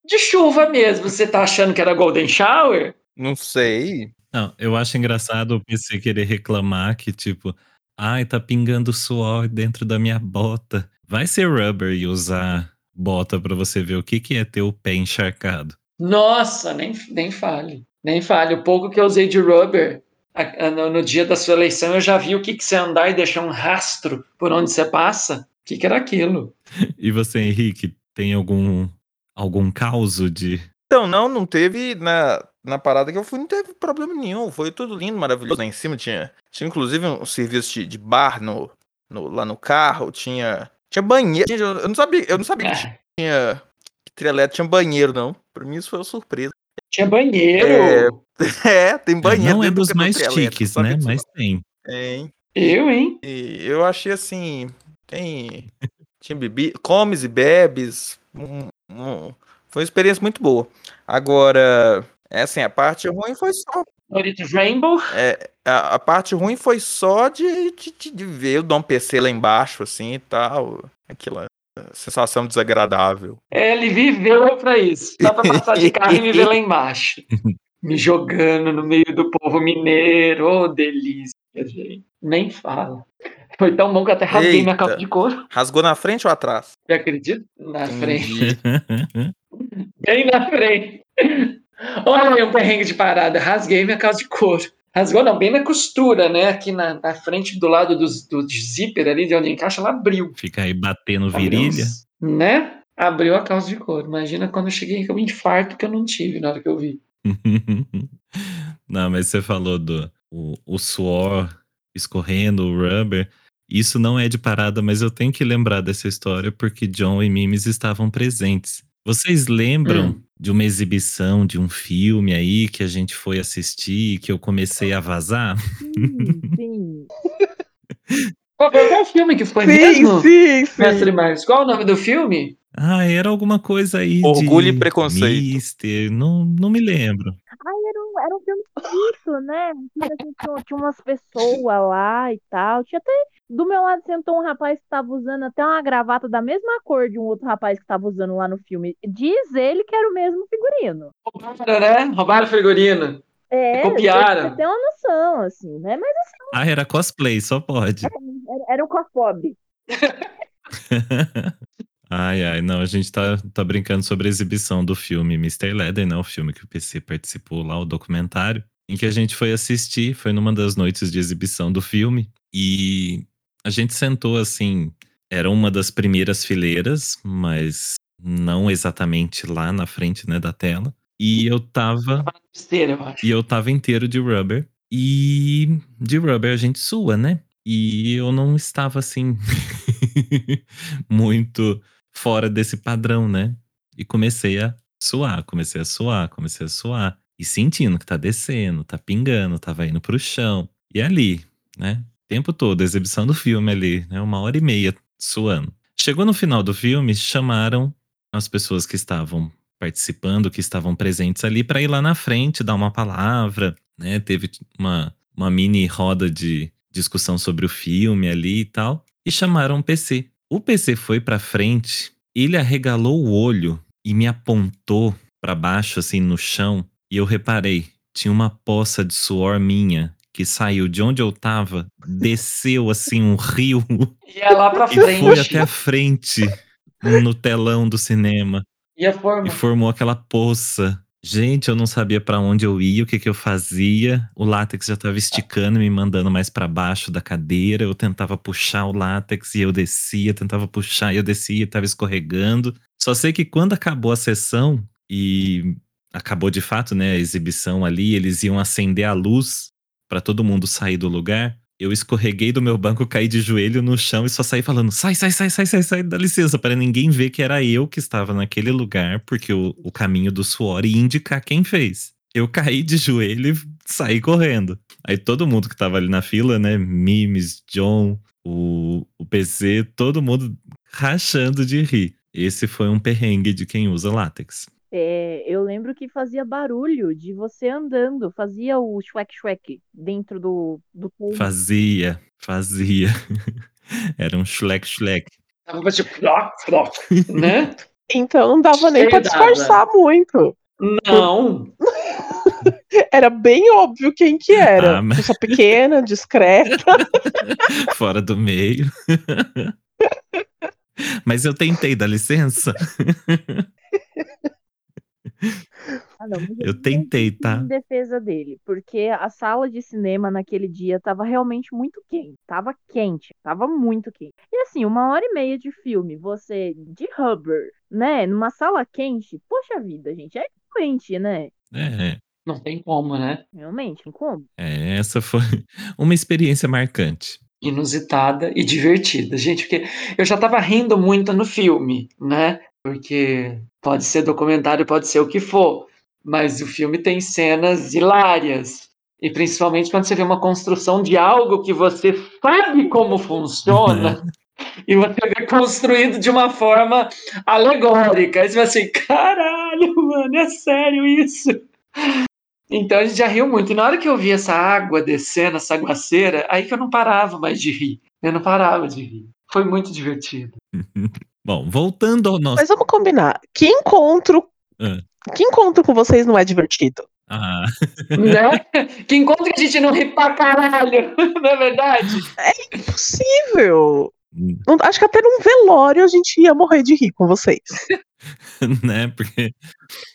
De chuva mesmo. Você tá achando que era Golden Shower? Não sei. Não, eu acho engraçado o PC querer reclamar que, tipo, ai, tá pingando suor dentro da minha bota. Vai ser rubber e usar bota pra você ver o que, que é ter o pé encharcado. Nossa, nem, nem fale. Nem fale. O pouco que eu usei de rubber no, no dia da sua eleição, eu já vi o que, que você andar e deixar um rastro por onde você passa. O que, que era aquilo? E você, Henrique, tem algum algum causo de. Então, não, não teve na, na parada que eu fui, não teve problema nenhum. Foi tudo lindo, maravilhoso. Lá em cima tinha, tinha inclusive um serviço de, de bar no, no- lá no carro, tinha, tinha banheiro. Gente, eu, eu não sabia, eu não sabia que Ah, tinha que trilha tinha banheiro, não. Pra mim isso foi uma surpresa. Tinha banheiro. É, tem banheiro não é dos do mais chiques, né? Mas tem. Tem. Eu, hein? E eu achei assim, tem tinha bebi, comes e bebes, um- um- foi uma experiência muito boa. Agora, é assim, a parte ruim foi só Doritos Rainbow. É, a, a parte ruim foi só de, de, de- ver o Dom PC lá embaixo, assim e tal. Aquela sensação desagradável. É, ele viveu pra isso. Dá pra passar de carro e me ver lá embaixo. Me jogando no meio do povo mineiro. Ô, delícia, gente. Nem fala. Foi tão bom que eu até rasguei minha Eita. calça de couro. Rasgou na frente ou atrás? Você acredita? Na frente. Bem na frente. Olha aí um perrengue de parada. Rasguei minha calça de couro. Rasgou não, bem na costura, né? Aqui na, na frente do lado do, do zíper ali, de onde encaixa, ela abriu. Fica aí batendo Abriu virilha. uns- Né? Abriu a calça de couro. Imagina quando eu cheguei com um infarto que eu não tive na hora que eu vi. Não, mas você falou do o, o suor escorrendo, o rubber. Isso não é de parada, mas eu tenho que lembrar dessa história porque John e Mimes estavam presentes. Vocês lembram Hum. De uma exibição de um filme aí que a gente foi assistir, que eu comecei a vazar? Sim, sim. Qual, qual é o filme que foi Sim, mesmo? sim, sim. Mestre Marcos, qual é o nome do filme? Ah, era alguma coisa aí Orgulho de e Preconceito. Mister, não, não me lembro. Ai, era era um filme esquisito, né? Tinha, tinha, tinha umas pessoas lá e tal. Tinha até. Do meu lado sentou um rapaz que tava usando até uma gravata da mesma cor de um outro rapaz que tava usando lá no filme. Diz ele que era o mesmo figurino. Roubaram, né? Roubaram o figurino. É, Copiaram. Você tem uma noção, assim, né? Mas Ah, era cosplay, só pode. era, era um cospobre. Ai, ai, não, a gente tá, tá brincando sobre a exibição do filme Mr. Leather, né? O filme que o PC participou lá, o documentário, em que a gente foi assistir, foi numa das noites de exibição do filme, e a gente sentou assim, era uma das primeiras fileiras, mas não exatamente lá na frente, né, da tela. E eu tava Besteira, eu e eu tava inteiro de rubber. E de rubber a gente sua, né? E eu não estava assim muito fora desse padrão, né? E comecei a suar, comecei a suar, comecei a suar. E sentindo que tá descendo, tá pingando, tava indo pro chão. E ali, né? O tempo todo, a exibição do filme ali, né? Uma hora e meia suando. Chegou no final do filme, chamaram as pessoas que estavam participando, que estavam presentes ali, para ir lá na frente, dar uma palavra, né? Teve uma, uma mini roda de discussão sobre o filme ali e tal. E chamaram o PC. O PC foi pra frente, ele arregalou o olho e me apontou pra baixo, assim, no chão. E eu reparei, tinha uma poça de suor minha que saiu de onde eu tava, desceu assim um rio Ia lá pra e foi frente. até a frente no telão do cinema Ia formar. e formou aquela poça. Gente, eu não sabia pra onde eu ia, o que que eu fazia. O látex já tava esticando, me mandando mais pra baixo da cadeira. Eu tentava puxar o látex e eu descia, tentava puxar e eu descia, tava escorregando. Só sei que quando acabou a sessão e acabou de fato, né, a exibição ali, eles iam acender a luz para todo mundo sair do lugar. Eu escorreguei do meu banco, caí de joelho no chão e só saí falando: sai, sai, sai, sai, sai, sai, dá licença, para ninguém ver que era eu que estava naquele lugar, porque o, o caminho do suor ia indicar quem fez. Eu caí de joelho e saí correndo. Aí todo mundo que tava ali na fila, né? Mimes, John, o, o PC, todo mundo rachando de rir. Esse foi um perrengue de quem usa látex. É, eu lembro que fazia barulho de você andando, fazia o shwek-shwek dentro do, do povo. Fazia, fazia. Era um shlek-shlek. Tava tipo, né? Então não dava nem pra disfarçar muito. Não. Era bem óbvio quem que era. Ah, mas- Pessoa pequena, discreta. Fora do meio. Mas eu tentei, dá licença? Ah, não, Eu tentei, tá? Em defesa dele, porque a sala de cinema naquele dia tava realmente muito quente. Tava quente, tava muito quente. E assim, uma hora e meia de filme, você de rubber, né? Numa sala quente, poxa vida, gente, é quente, né? É, Não tem como, né? Realmente, tem como? é, essa foi uma experiência marcante. Inusitada e divertida. Gente, porque eu já tava rindo muito no filme, né? Porque pode ser documentário, pode ser o que for. Mas o filme tem cenas hilárias. E principalmente quando você vê uma construção de algo que você sabe como funciona. E você vê construído de uma forma alegórica. Aí você vai assim, caralho, mano, é sério isso? Então a gente já riu muito. E na hora que eu vi essa água descendo, essa aguaceira, aí que eu não parava mais de rir. Eu não parava de rir. Foi muito divertido. Bom, voltando ao nosso. Mas vamos combinar. Que encontro. Ah. Que encontro com vocês não é divertido? Ah, né? Que encontro que a gente não ri pra caralho, não é verdade? Impossível. Hum. Não- Acho que até num velório a gente ia morrer de rir com vocês. né? Porque.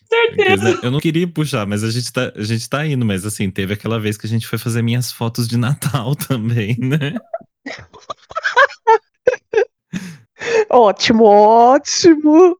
Certeza. Eu não queria puxar, mas a gente, tá, a gente tá indo. Mas assim, teve aquela vez que a gente foi fazer minhas fotos de Natal também, né? Ótimo, ótimo.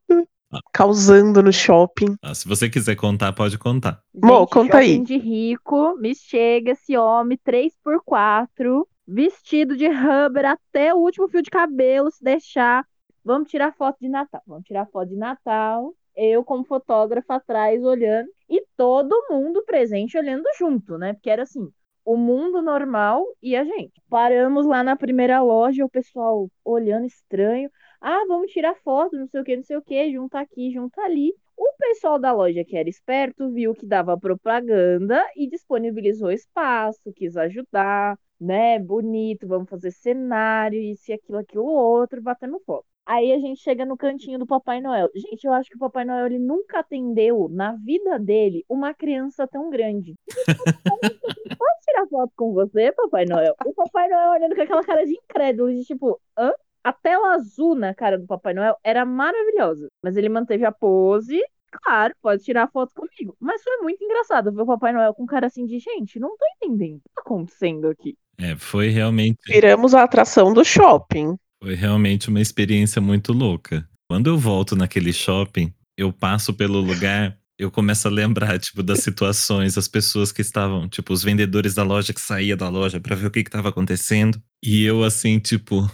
Causando no shopping. Ah, se você quiser contar, pode contar. Mo, conta aí. de rico, me chega esse homem 3x4, vestido de rubber até o último fio de cabelo, se deixar. Vamos tirar foto de Natal. Vamos tirar foto de Natal. Eu, como fotógrafa, atrás olhando. E todo mundo presente olhando junto, né? Porque era assim: o mundo normal e a gente. Paramos lá na primeira loja, o pessoal olhando estranho. Ah, vamos tirar foto, não sei o que, não sei o que, junta aqui, junta ali. O pessoal da loja que era esperto viu que dava propaganda e disponibilizou espaço, quis ajudar, né? Bonito, vamos fazer cenário, isso e aquilo, aquilo outro, batendo foto. Aí a gente chega no cantinho do Papai Noel. Gente, eu acho que o Papai Noel ele nunca atendeu na vida dele uma criança tão grande. Posso tirar foto com você, Papai Noel? O Papai Noel olhando com aquela cara de incrédulo, de tipo, hã? A tela azul na cara do Papai Noel era maravilhosa. Mas ele manteve a pose. Claro, pode tirar foto comigo. Mas foi muito engraçado ver o Papai Noel com cara assim de gente, não tô entendendo o que tá acontecendo aqui. É, foi realmente. Viramos a atração do shopping. Foi realmente uma experiência muito louca. Quando eu volto naquele shopping, eu passo pelo lugar, eu começo a lembrar, tipo, das situações, as pessoas que estavam, tipo, os vendedores da loja que saía da loja pra ver o que que tava acontecendo. E eu assim, tipo,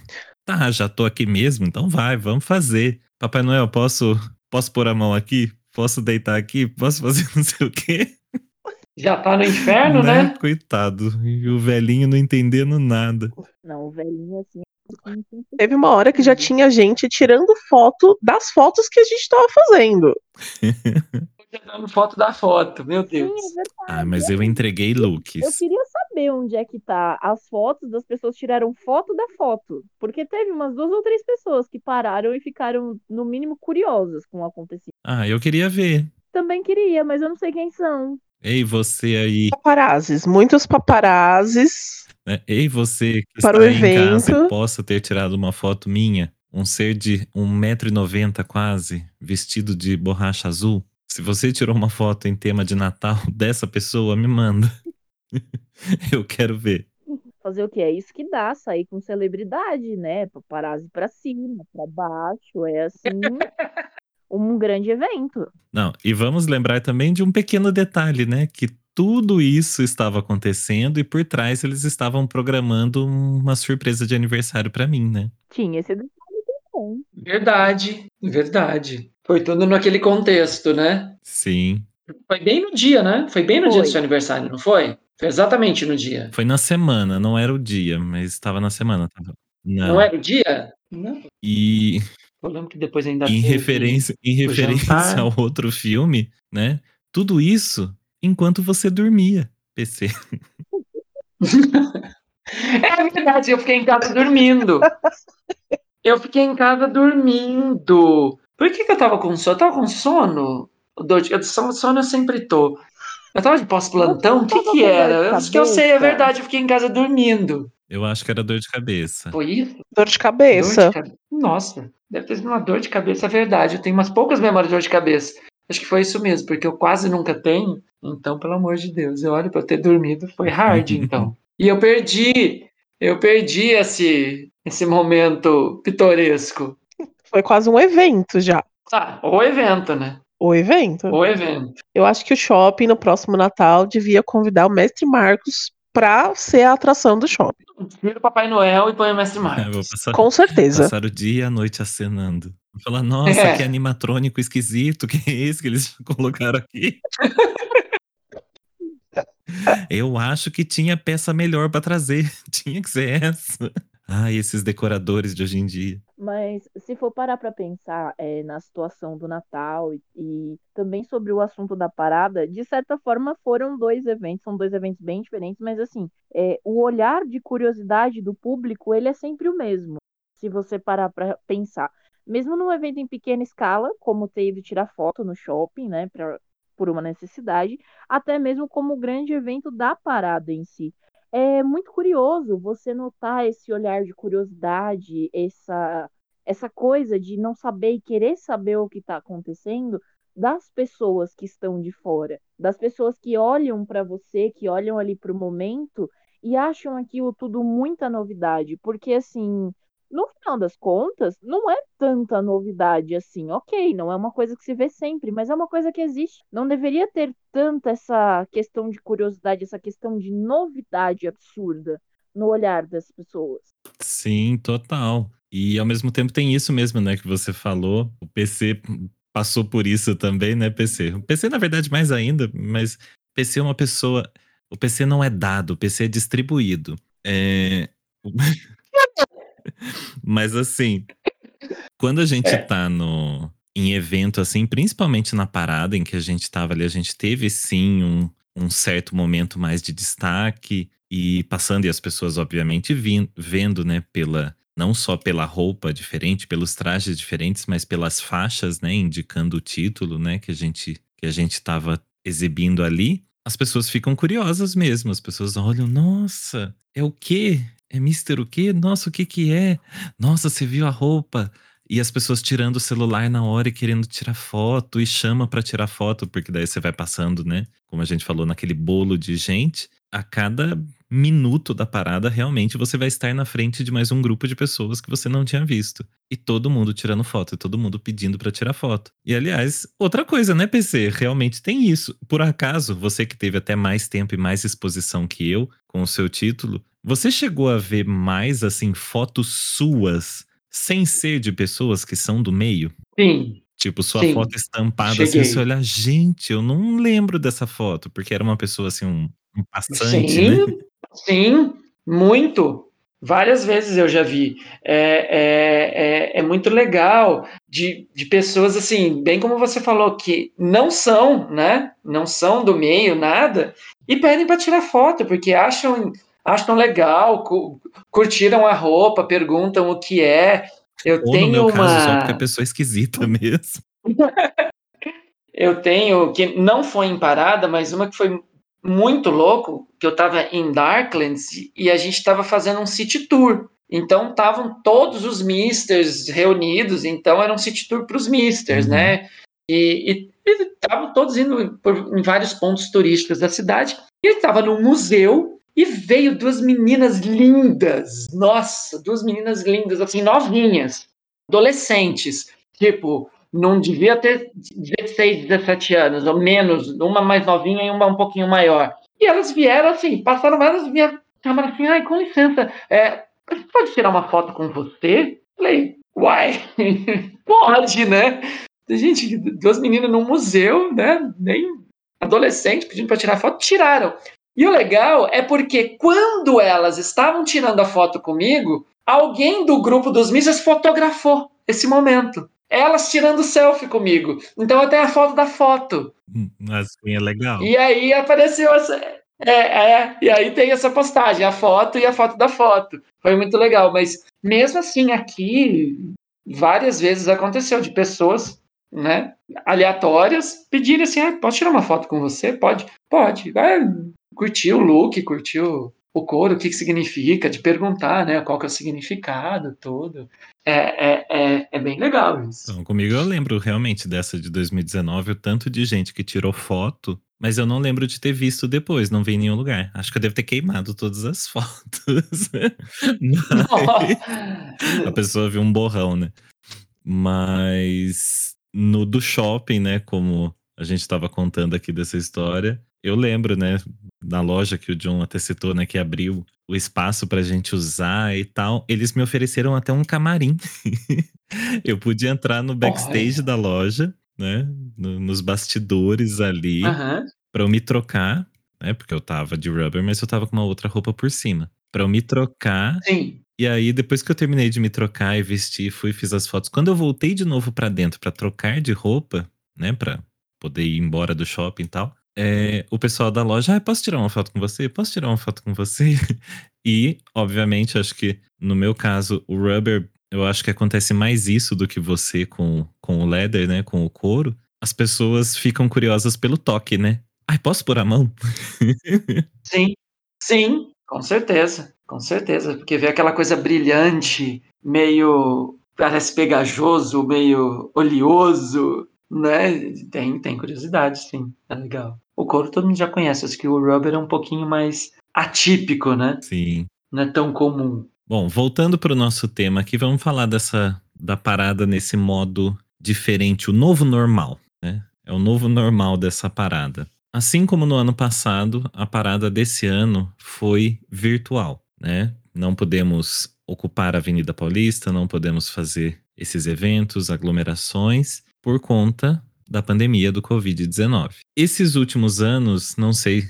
tá, já tô aqui mesmo, então vai, vamos fazer. Papai Noel, posso, posso pôr a mão aqui? Posso deitar aqui? Posso fazer não sei o quê? Já tá no inferno, né? Coitado. E o velhinho não entendendo nada. Não, o velhinho assim. Teve uma hora que já tinha gente tirando foto das fotos que a gente tava fazendo. Já dando foto da foto, meu Sim, Deus. é verdade. Ah, mas eu entreguei Eu looks. queria saber onde é que tá as fotos das pessoas tiraram foto da foto. Porque teve umas duas ou três pessoas que pararam e ficaram, no mínimo, curiosas com o acontecido. Ah, eu queria ver. Também queria, mas eu não sei quem são. Ei, você aí. Paparazes, muitos paparazes. né? Ei, você que Para está o aí em casa evento. possa ter tirado uma foto minha. Um ser de 1,90m quase, vestido de borracha azul. Se você tirou uma foto em tema de Natal dessa pessoa, me manda. eu quero ver. Fazer o quê? É isso que dá, sair com celebridade, né? Paparazzi pra cima, pra baixo, é assim. um grande evento. Não, e vamos lembrar também de um pequeno detalhe, né? Que tudo isso estava acontecendo e por trás eles estavam programando uma surpresa de aniversário para mim, né? Tinha esse detalhe também. Verdade, verdade. Foi tudo naquele contexto, né? Sim. Foi bem no dia, né? Foi bem no dia Foi. do seu aniversário, não foi? Foi exatamente no dia. Foi na semana, não era o dia, mas estava na semana. tava- Não. Não, era o dia? Não. E Eu lembro que depois ainda em referência, em referência ao outro filme, né? Tudo isso enquanto você dormia, PC. É verdade, eu fiquei em casa dormindo. Eu fiquei em casa dormindo. Por que, que eu tava com sono? Eu tava com sono? Dor de sono, sono eu sempre tô. Eu tava de pós-plantão? O que que dor de era? Acho que eu sei, é verdade, eu fiquei em casa dormindo. Eu acho que era dor de cabeça. Foi isso? Dor de Dor cabeça. de cabeça. Nossa, deve ter sido uma dor de cabeça, é verdade. Eu tenho umas poucas memórias de dor de cabeça. Acho que foi isso mesmo, porque eu quase nunca tenho. Então, pelo amor de Deus, eu olho pra eu ter dormido, foi hard, então. E eu perdi, eu perdi esse, esse momento pitoresco. Foi quase um evento já. Ah, o evento, né? O evento. O evento. Eu acho que o shopping no próximo Natal devia convidar o mestre Marcos pra ser a atração do shopping. Tira o Papai Noel e põe o Mestre Marcos. passar, Com certeza. passar o dia e a noite acenando. Vou falar, nossa, É. que animatrônico esquisito, que é esse que eles colocaram aqui? Eu acho que tinha peça melhor pra trazer. Tinha que ser essa. Ai, esses decoradores de hoje em dia. Mas se for parar para pensar é, na situação do Natal e, e também sobre o assunto da parada, de certa forma foram dois eventos, são dois eventos bem diferentes, mas assim, é, o olhar de curiosidade do público, ele é sempre o mesmo, se você parar para pensar. Mesmo num evento em pequena escala, como ter ido tirar foto no shopping, né, pra, por uma necessidade, até mesmo como o grande evento da parada em si é muito curioso você notar esse olhar de curiosidade, essa, essa coisa de não saber e querer saber o que está acontecendo das pessoas que estão de fora, das pessoas que olham para você, que olham ali para o momento e acham aquilo tudo muita novidade, porque assim, no final das contas, não é tanta novidade assim, ok, não é uma coisa que se vê sempre, mas é uma coisa que existe. Não deveria ter tanta essa questão de curiosidade, essa questão de novidade absurda no olhar das pessoas. Sim, total. E ao mesmo tempo tem isso mesmo, né, que você falou. O PC passou por isso também, né, PC? O PC, na verdade, mais ainda, mas o PC é uma pessoa. O PC não é dado, o PC é distribuído. É... Mas assim, quando a gente É. tá no, em evento, assim, principalmente na parada em que a gente tava ali, a gente teve sim um, um certo momento mais de destaque e passando, e as pessoas, obviamente, vin- vendo, né, pela. Não só pela roupa diferente, pelos trajes diferentes, mas pelas faixas, né, indicando o título, né, que a gente que a gente tava exibindo ali. As pessoas ficam curiosas mesmo. As pessoas olham, nossa, é o quê? É Mister o quê? Nossa, o que que é? Nossa, você viu a roupa? E as pessoas tirando o celular na hora e querendo tirar foto e chama pra tirar foto, porque daí você vai passando, né? Como a gente falou, naquele bolo de gente. A cada minuto da parada, realmente você vai estar na frente de mais um grupo de pessoas que você não tinha visto. E todo mundo tirando foto, e todo mundo pedindo pra tirar foto. E aliás, outra coisa, né, PC? Realmente tem isso. Por acaso, você que teve até mais tempo e mais exposição que eu com o seu título, você chegou a ver mais, assim, fotos suas sem ser de pessoas que são do meio? Sim, Tipo, sua Sim, foto estampada, assim, cheguei. você olhar, gente, eu não lembro dessa foto, porque era uma pessoa, assim, um, um passante, sim, né? sim, muito. Várias vezes eu já vi. É, é, é, é muito legal de, de pessoas assim, bem como você falou, que não são, né? Não são do meio, nada, e pedem para tirar foto, porque acham, acham legal, cu- curtiram a roupa, perguntam o que é. Eu Ou no tenho meu uma. caso, só porque a pessoa é esquisita mesmo. Eu tenho, que não foi em parada, mas uma que foi muito louco, que eu estava em Darklands e a gente estava fazendo um city tour. Então estavam todos os misters reunidos, então era um city tour para os misters, Uhum. né? E estavam todos indo por, em vários pontos turísticos da cidade. E ele estava num museu e veio duas meninas lindas, nossa, duas meninas lindas, assim, novinhas, adolescentes, tipo não devia ter 16, 17 anos, ou menos, uma mais novinha e uma um pouquinho maior. E elas vieram assim, passaram elas vieram chamaram assim, ai, com licença, é, pode tirar uma foto com você? Falei, uai, pode, né? Gente, duas meninas num museu, né? Nem adolescente pedindo para tirar foto, tiraram. E o legal é porque quando elas estavam tirando a foto comigo, alguém do grupo dos mídias fotografou esse momento. Elas tirando selfie comigo. Então eu tenho a foto da foto. Assim é legal. E aí apareceu essa. É, é, e aí tem essa postagem, a foto e a foto da foto. Foi muito legal, mas mesmo assim aqui, várias vezes aconteceu de pessoas né, aleatórias pedirem assim, ah, posso tirar uma foto com você? Pode, pode. Vai curtir o look, curtir o, o coro, o que, que significa, de perguntar, né, qual que é o significado, tudo. É, é, é, é bem legal isso. Então, comigo eu lembro realmente dessa de 2019, o tanto de gente que tirou foto, mas eu não lembro de ter visto depois, não vi em nenhum lugar. Acho que eu devo ter queimado todas as fotos. a pessoa viu um borrão, né? Mas no do shopping, né, como a gente estava contando aqui dessa história, eu lembro, né, na loja que o John até citou, né, que abriu o espaço pra gente usar e tal, eles me ofereceram até um camarim. eu podia entrar no backstage da loja, né, no, nos bastidores ali, Aham. pra eu me trocar, né, porque eu tava de rubber, mas eu tava com uma outra roupa por cima. Pra eu me trocar Sim. e aí, depois que eu terminei de me trocar e vestir, fui e fiz as fotos. Quando eu voltei de novo pra dentro pra trocar de roupa, né, pra poder ir embora do shopping e tal, é, o pessoal da loja, ah, posso tirar uma foto com você? Posso tirar uma foto com você? E, obviamente, acho que no meu caso, o rubber, eu acho que acontece mais isso do que você com, com o leather, né, com o couro. As pessoas ficam curiosas pelo toque, né? Ai, posso pôr a mão? Sim, sim, com certeza, com certeza, porque vê aquela coisa brilhante, meio parece pegajoso, meio oleoso, né? Tem, tem curiosidade, sim, é legal. O couro todo mundo já conhece, acho que o rubber é um pouquinho mais atípico, né? Sim. Não é tão comum. Bom, voltando para o nosso tema aqui, vamos falar dessa da parada nesse modo diferente, o novo normal, né? É o novo normal dessa parada. Assim como no ano passado, a parada desse ano foi virtual, né? Não podemos ocupar a Avenida Paulista, não podemos fazer esses eventos, aglomerações, por conta da pandemia do Covid-19. Esses últimos anos, não sei,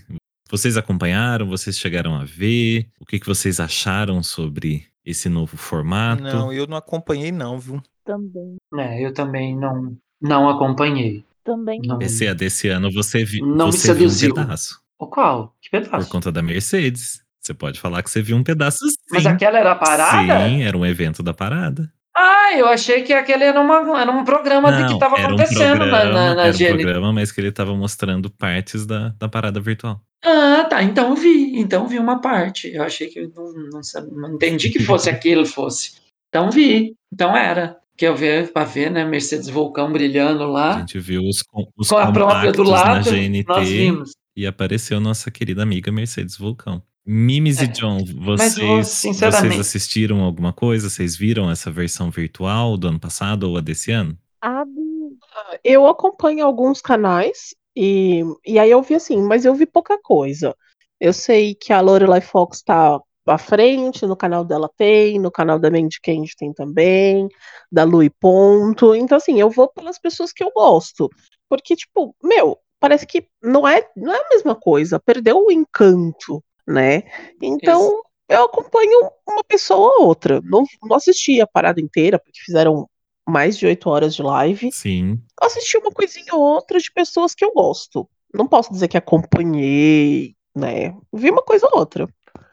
vocês acompanharam, vocês chegaram a ver, o que, que vocês acharam sobre esse novo formato? Não, eu não acompanhei não, viu? Também. É, eu também não, não acompanhei. Também. Não. Esse desse ano você, vi, Não me você viu um seduziu. pedaço, O qual? Que por pedaço? conta da Mercedes. Você pode falar que você viu um pedaço sim. Mas aquela era a parada? Sim, era um evento da parada. Ah, eu achei que aquele era, uma, era um programa de que estava era um acontecendo na, programa, na, na era um programa, mas que ele tava mostrando partes da, da parada virtual. Ah, tá. Então vi. Então vi uma parte. Eu achei que não, não, não entendi que fosse aquilo fosse. Então vi. Então era. Que eu ver para ver, né? Mercedes Vulcão brilhando A lá. gente viu os, os com a própria do lado. GNT Nós vimos. e apareceu nossa querida amiga Mercedes Vulcão. Mimes É, e John, vocês, vou- sinceramente- vocês assistiram alguma coisa? Vocês viram essa versão virtual do ano passado ou a desse ano? Eu acompanho alguns canais e, e aí eu vi assim, mas eu vi pouca coisa. Eu sei que a Lorelai Fox tá à frente, no canal dela tem, no canal da Mandy Candy tem também, da Lui Ponto. Então, assim, eu vou pelas pessoas que eu gosto. Porque, tipo, meu, parece que não é, não é a mesma coisa, perdeu o encanto, né? Então, eu acompanho uma pessoa ou outra. Não, não assisti a parada inteira, porque fizeram mais de oito horas de live Sim. assisti uma coisinha ou outra de pessoas que eu gosto. Não posso dizer que acompanhei, né? Vi uma coisa ou outra.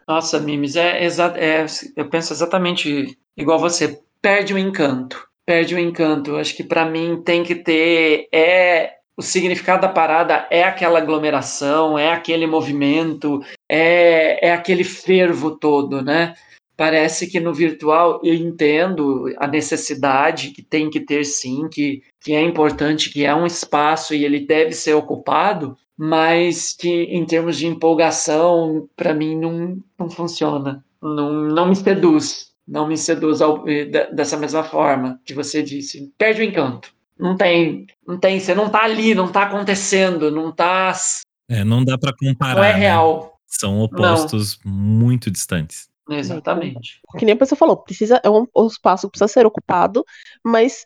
Nossa, Mimes, é, é, eu penso exatamente igual você. Perde o encanto. Perde o encanto. Acho que para mim tem que ter. É, o significado da parada é aquela aglomeração, é aquele movimento, é, é aquele fervo todo, né? Parece que no virtual eu entendo a necessidade que tem que ter sim, que, que é importante, que é um espaço e ele deve ser ocupado, mas que em termos de empolgação, para mim não, não funciona. Não, não me seduz. Não me seduz ao- eh, dessa mesma forma que você disse. Perde o encanto. Não tem, não tem, você não tá ali, não tá acontecendo, não tá. É, não dá para comparar. Não é né? real. São opostos muito distantes. Exatamente. Que nem a pessoa falou, precisa, é um, um espaço que precisa ser ocupado, mas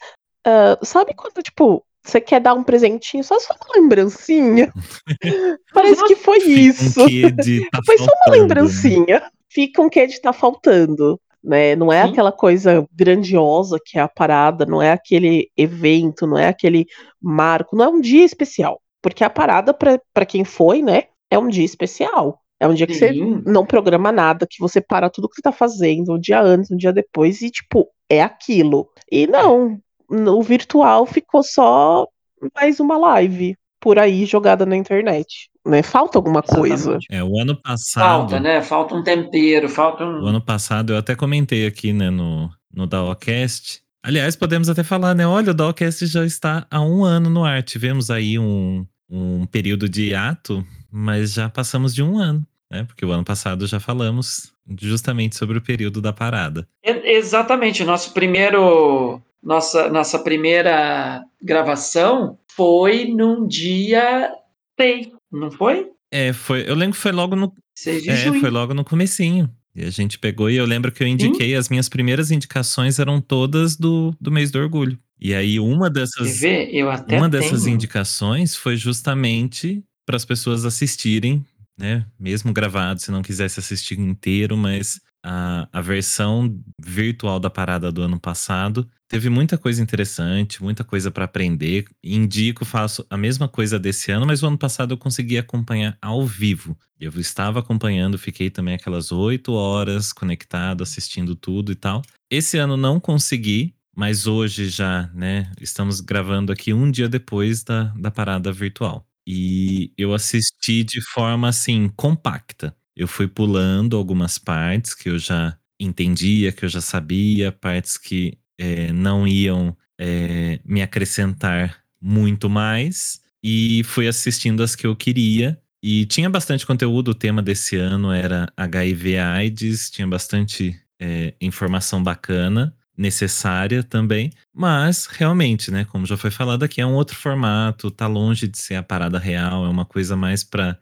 ah, sabe quando, tipo, você quer dar um presentinho, só só uma lembrancinha? Parece que foi isso. Um de tá Foi só uma né? lembrancinha. Fica um quê de tá faltando. Né? Não é Sim. aquela coisa grandiosa que é a parada, não é aquele evento, não é aquele marco, não é um dia especial. Porque a parada, pra quem foi, né, é um dia especial. É um dia que você não programa nada, que você para tudo que você tá fazendo, um dia antes, um dia depois, e tipo, é aquilo. E não, o virtual ficou só mais uma live por aí jogada na internet. Né? Falta alguma coisa. É, o ano passado. Falta, né? Falta um tempero, falta O um. ano passado eu até comentei aqui, né, no, no DAOcast. Aliás, podemos até falar, né? Olha, o DAOcast já está há um ano no ar. Tivemos aí um, um período de hiato, mas já passamos de um ano, né? Porque o ano passado já falamos justamente sobre o período da parada. E- Exatamente. Nosso primeiro. Nossa, nossa primeira gravação foi num dia 6, não foi? É, foi. Eu lembro que foi logo no. 6 de É, foi logo no comecinho. E a gente pegou e eu lembro que eu indiquei, as minhas primeiras indicações eram todas do, do mês do orgulho. E aí uma Quer dessas. ver? Eu até Uma dessas tenho. indicações foi justamente para as pessoas assistirem, né? Mesmo gravado, se não quisesse assistir inteiro, mas a, a versão virtual da parada do ano passado teve muita coisa interessante, muita coisa para aprender. Indico, faço a mesma coisa desse ano, mas o ano passado eu consegui acompanhar ao vivo. Eu estava acompanhando, fiquei também aquelas oito horas conectado, assistindo tudo e tal. Esse ano não consegui, mas hoje já, né? Estamos gravando aqui um dia depois da, da parada virtual. E eu assisti de forma assim, compacta. Eu fui pulando algumas partes que eu já entendia, que eu já sabia, partes que eh, não iam eh, me acrescentar muito mais. E fui assistindo as que eu queria. E tinha bastante conteúdo. O tema desse ano era HIV/AIDS, tinha bastante eh, informação bacana necessária também, mas realmente, né, como já foi falado aqui, é um outro formato, tá longe de ser a parada real, é uma coisa mais para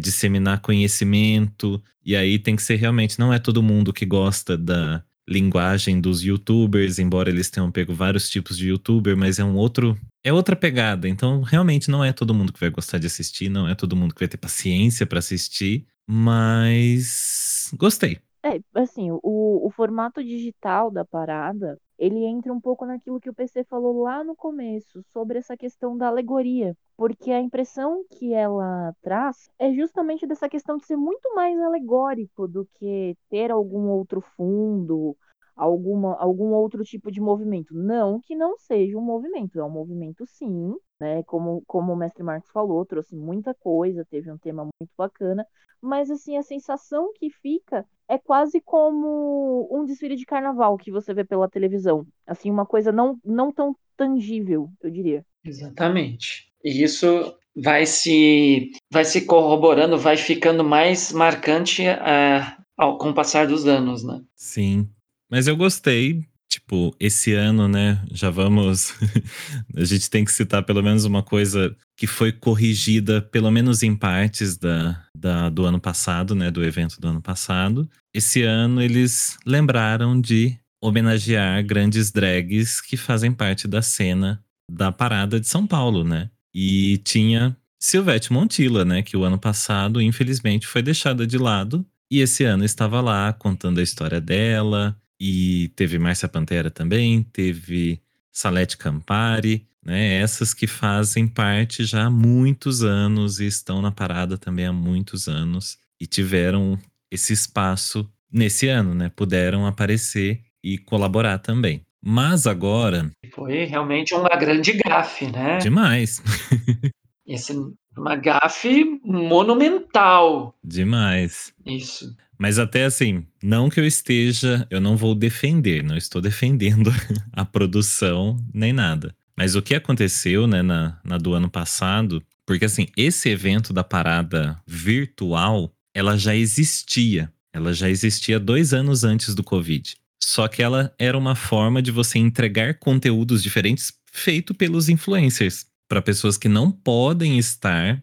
disseminar conhecimento, e aí tem que ser realmente, não é todo mundo que gosta da linguagem dos youtubers, embora eles tenham pego vários tipos de youtuber, mas é um outro, é outra pegada, então realmente não é todo mundo que vai gostar de assistir, não é todo mundo que vai ter paciência para assistir, mas gostei. É, assim, o, o formato digital da parada, ele entra um pouco naquilo que o PC falou lá no começo, sobre essa questão da alegoria. Porque a impressão que ela traz é justamente dessa questão de ser muito mais alegórico do que ter algum outro fundo, alguma, algum outro tipo de movimento. Não que não seja um movimento, é um movimento sim, né? Como, como o mestre Marcos falou, trouxe muita coisa, teve um tema muito bacana, mas assim, a sensação que fica é quase como um desfile de carnaval que você vê pela televisão. Assim, uma coisa não, não tão tangível, eu diria. Exatamente. E isso vai se, vai se corroborando, vai ficando mais marcante é, ao, com o passar dos anos, né? Sim. Mas eu gostei. Tipo, esse ano, né? Já vamos. a gente tem que citar pelo menos uma coisa que foi corrigida, pelo menos em partes da, da, do ano passado, né? Do evento do ano passado. Esse ano eles lembraram de homenagear grandes drags que fazem parte da cena da parada de São Paulo, né? E tinha Silvete Montilla, né? Que o ano passado, infelizmente, foi deixada de lado. E esse ano estava lá contando a história dela. E teve Márcia Pantera também, teve Salete Campari, né? Essas que fazem parte já há muitos anos e estão na parada também há muitos anos e tiveram esse espaço nesse ano, né? Puderam aparecer e colaborar também. Mas agora, Foi realmente uma grande gafe, né? demais, Esse, uma gafe monumental. demais. Isso. Mas até assim, não que eu esteja, eu não vou defender, não estou defendendo a produção nem nada. Mas o que aconteceu, né, na, na do ano passado, porque assim, esse evento da parada virtual, ela já existia. Ela já existia dois anos antes do Covid. Só que ela era uma forma de você entregar conteúdos diferentes feito pelos influencers para pessoas que não podem estar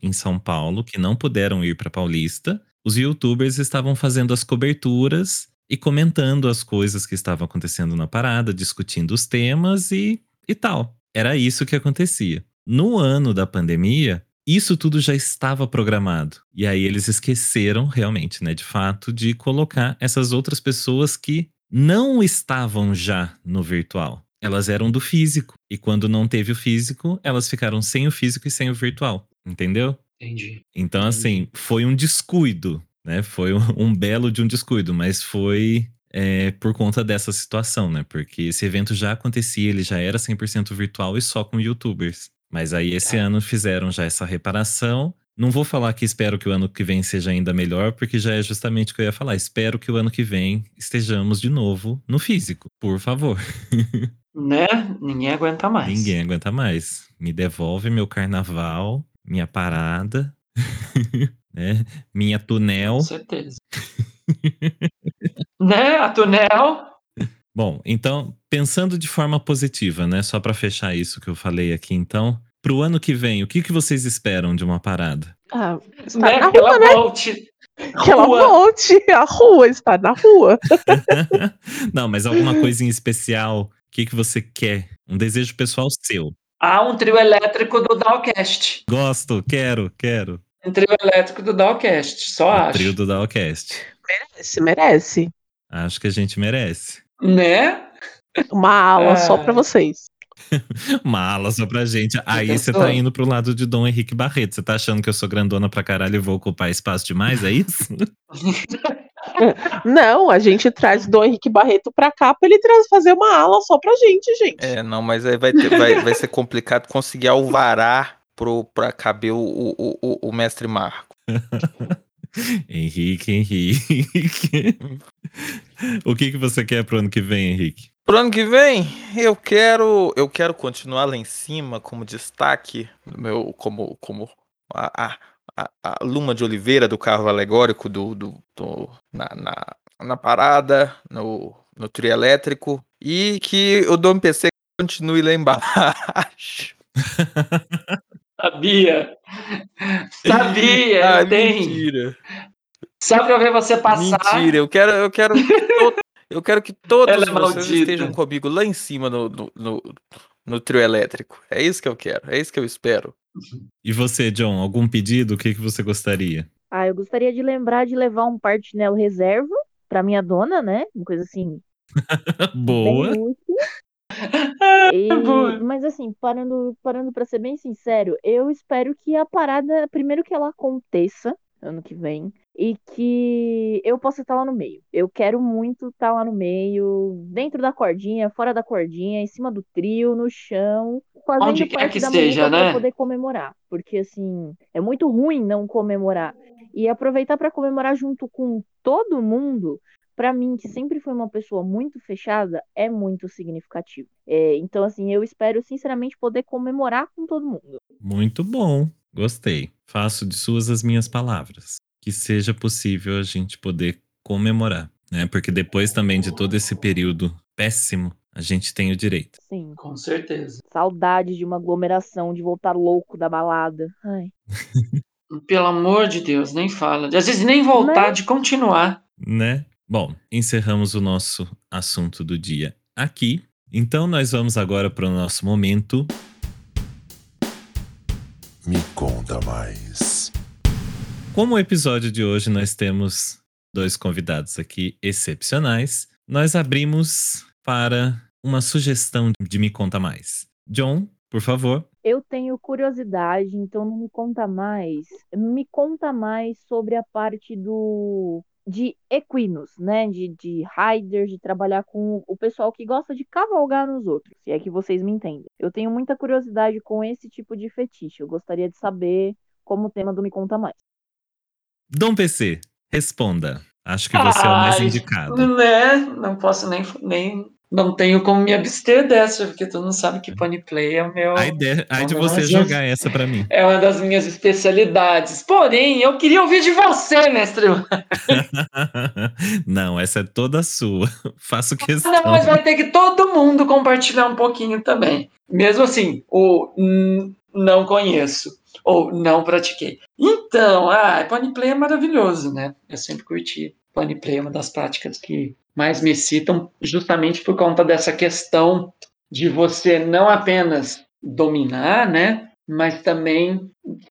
em São Paulo, que não puderam ir para Paulista. Os youtubers estavam fazendo as coberturas e comentando as coisas que estavam acontecendo na parada, discutindo os temas e, e tal. Era isso que acontecia. No ano da pandemia, isso tudo já estava programado. E aí eles esqueceram realmente, né, de fato, de colocar essas outras pessoas que não estavam já no virtual. Elas eram do físico. E quando não teve o físico, elas ficaram sem o físico e sem o virtual. Entendeu? Entendi. Então, assim, foi um descuido, né? Foi um, um belo de um descuido, mas foi é, por conta dessa situação, né? Porque esse evento já acontecia, ele já era 100% virtual e só com youtubers. Mas aí esse Tá. ano fizeram já essa reparação. Não vou falar que espero que o ano que vem seja ainda melhor, porque já é justamente o que eu ia falar. Espero que o ano que vem estejamos de novo no físico, por favor. Né? Ninguém aguenta mais. Ninguém aguenta mais. Me devolve meu carnaval, minha parada, né? Minha tunel. Com certeza. né? A Tunel. Bom, então, pensando de forma positiva, né? Só pra fechar isso que eu falei aqui, então, pro ano que vem, o que, que vocês esperam de uma parada? Ah, está Né? na rua, né? volte. Que ela volte. A rua está na rua. Não, mas alguma coisa em especial? O que, que você quer? Um desejo pessoal seu. Há um trio elétrico do Dalcast. Gosto, quero, quero. Um trio elétrico do Dalcast. Só O acho. trio do Dalcast. Merece, merece. Acho que a gente merece. Né? Uma ala só Ai. pra vocês. Uma ala só pra gente. Aí você tá indo pro lado de Dom Henrique Barreto. Você tá achando que eu sou grandona pra caralho e vou ocupar espaço demais? É isso? Não, a gente traz Dom Henrique Barreto pra cá pra ele fazer uma ala só pra gente, gente. É, não, mas aí vai, ter- vai, vai ser complicado conseguir alvará pro, pra caber o, o, o, o mestre Marco. Henrique, Henrique. o que, que você quer pro ano que vem, Henrique? Pro ano que vem, eu quero eu quero continuar lá em cima como destaque, meu como como a, a, a, a luma de oliveira do carro alegórico do, do, do- na, na, na parada, no, no trio elétrico e que o Dom PC continue lá embaixo. Sabia. Sabia. Ah, tenho. mentira. Só pra ver você passar. Mentira, eu quero, eu quero to- eu quero que todos Ela é vocês maldita. estejam comigo lá em cima no, no, no, no trio elétrico. É isso que eu quero, é isso que eu espero. E você, John, algum pedido? O que, que você gostaria? Ah, eu gostaria de lembrar de levar um partinelo reserva pra minha dona, né? Uma coisa assim, Boa. E- boa. mas assim, parando, parando para ser bem sincero, eu espero que a parada, primeiro que ela aconteça ano que vem e que eu possa estar lá no meio. Eu quero muito estar lá no meio, dentro da cordinha, fora da cordinha, em cima do trio, no chão, fazendo Onde quer parte que da seja, né? poder comemorar, porque assim, é muito ruim não comemorar. E aproveitar para comemorar junto com todo mundo Pra mim, que sempre foi uma pessoa muito fechada, é muito significativo. É, então, assim, eu espero sinceramente poder comemorar com todo mundo. Muito bom. Gostei. Faço de suas as minhas palavras. Que seja possível a gente poder comemorar, né? Porque depois também de todo esse período péssimo, a gente tem o direito. Sim. Com certeza. Saudade de uma aglomeração, de voltar louco da balada. Ai. Pelo amor de Deus, nem fala. Às vezes nem voltar, Né? de continuar. né? Bom, encerramos o nosso assunto do dia aqui. Então nós vamos agora para o nosso momento. Me conta mais. Como o episódio de hoje nós temos dois convidados aqui excepcionais, nós abrimos para uma sugestão de Me Conta Mais. John, por favor. Eu tenho curiosidade, então não me conta mais. Me conta mais sobre a parte do de equinos, né? De, de riders, de trabalhar com o pessoal que gosta de cavalgar nos outros, se é que vocês me entendem. Eu tenho muita curiosidade com esse tipo de fetiche. Eu gostaria de saber como o tema do Me Conta Mais. Dom PC, responda. Acho que você é o mais Ai, indicado. Né? Não posso nem, nem, não tenho como me abster dessa, porque tu não sabe que pony play é o meu. Ai de, ai de uma você jogar minhas- essa pra mim. É uma das minhas especialidades. Porém, eu queria ouvir de você, mestre. Não, essa é toda sua. Faço questão. Não, mas vai ter que todo mundo compartilhar um pouquinho também. Mesmo assim, o não conheço ou não pratiquei. Então, ah, Pony Play é maravilhoso, né? Eu sempre curti. Pony Play é uma das práticas que mais me citam, justamente por conta dessa questão de você não apenas dominar, né? Mas também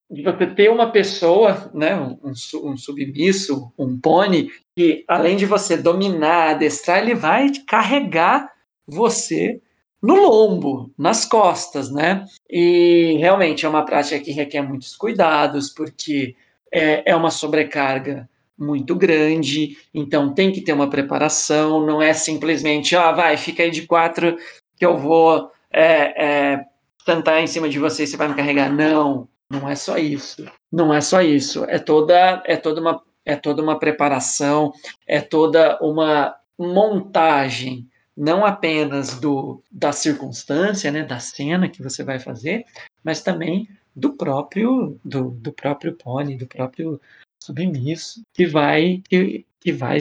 de você ter uma pessoa, né? Um, um submisso, um pônei, que além de você dominar, adestrar, ele vai carregar você no lombo, nas costas, né? E realmente é uma prática que requer muitos cuidados, porque é, é uma sobrecarga muito grande, então tem que ter uma preparação, não é simplesmente, ah, vai, fica aí de quatro que eu vou é, é, sentar em cima de você e você vai me carregar. Não, não é só isso. Não é só isso. É toda, é toda uma, é toda uma preparação, é toda uma montagem não apenas do da circunstância, né, da cena que você vai fazer, mas também do próprio do, do próprio pônei, do próprio submisso que vai que, que vai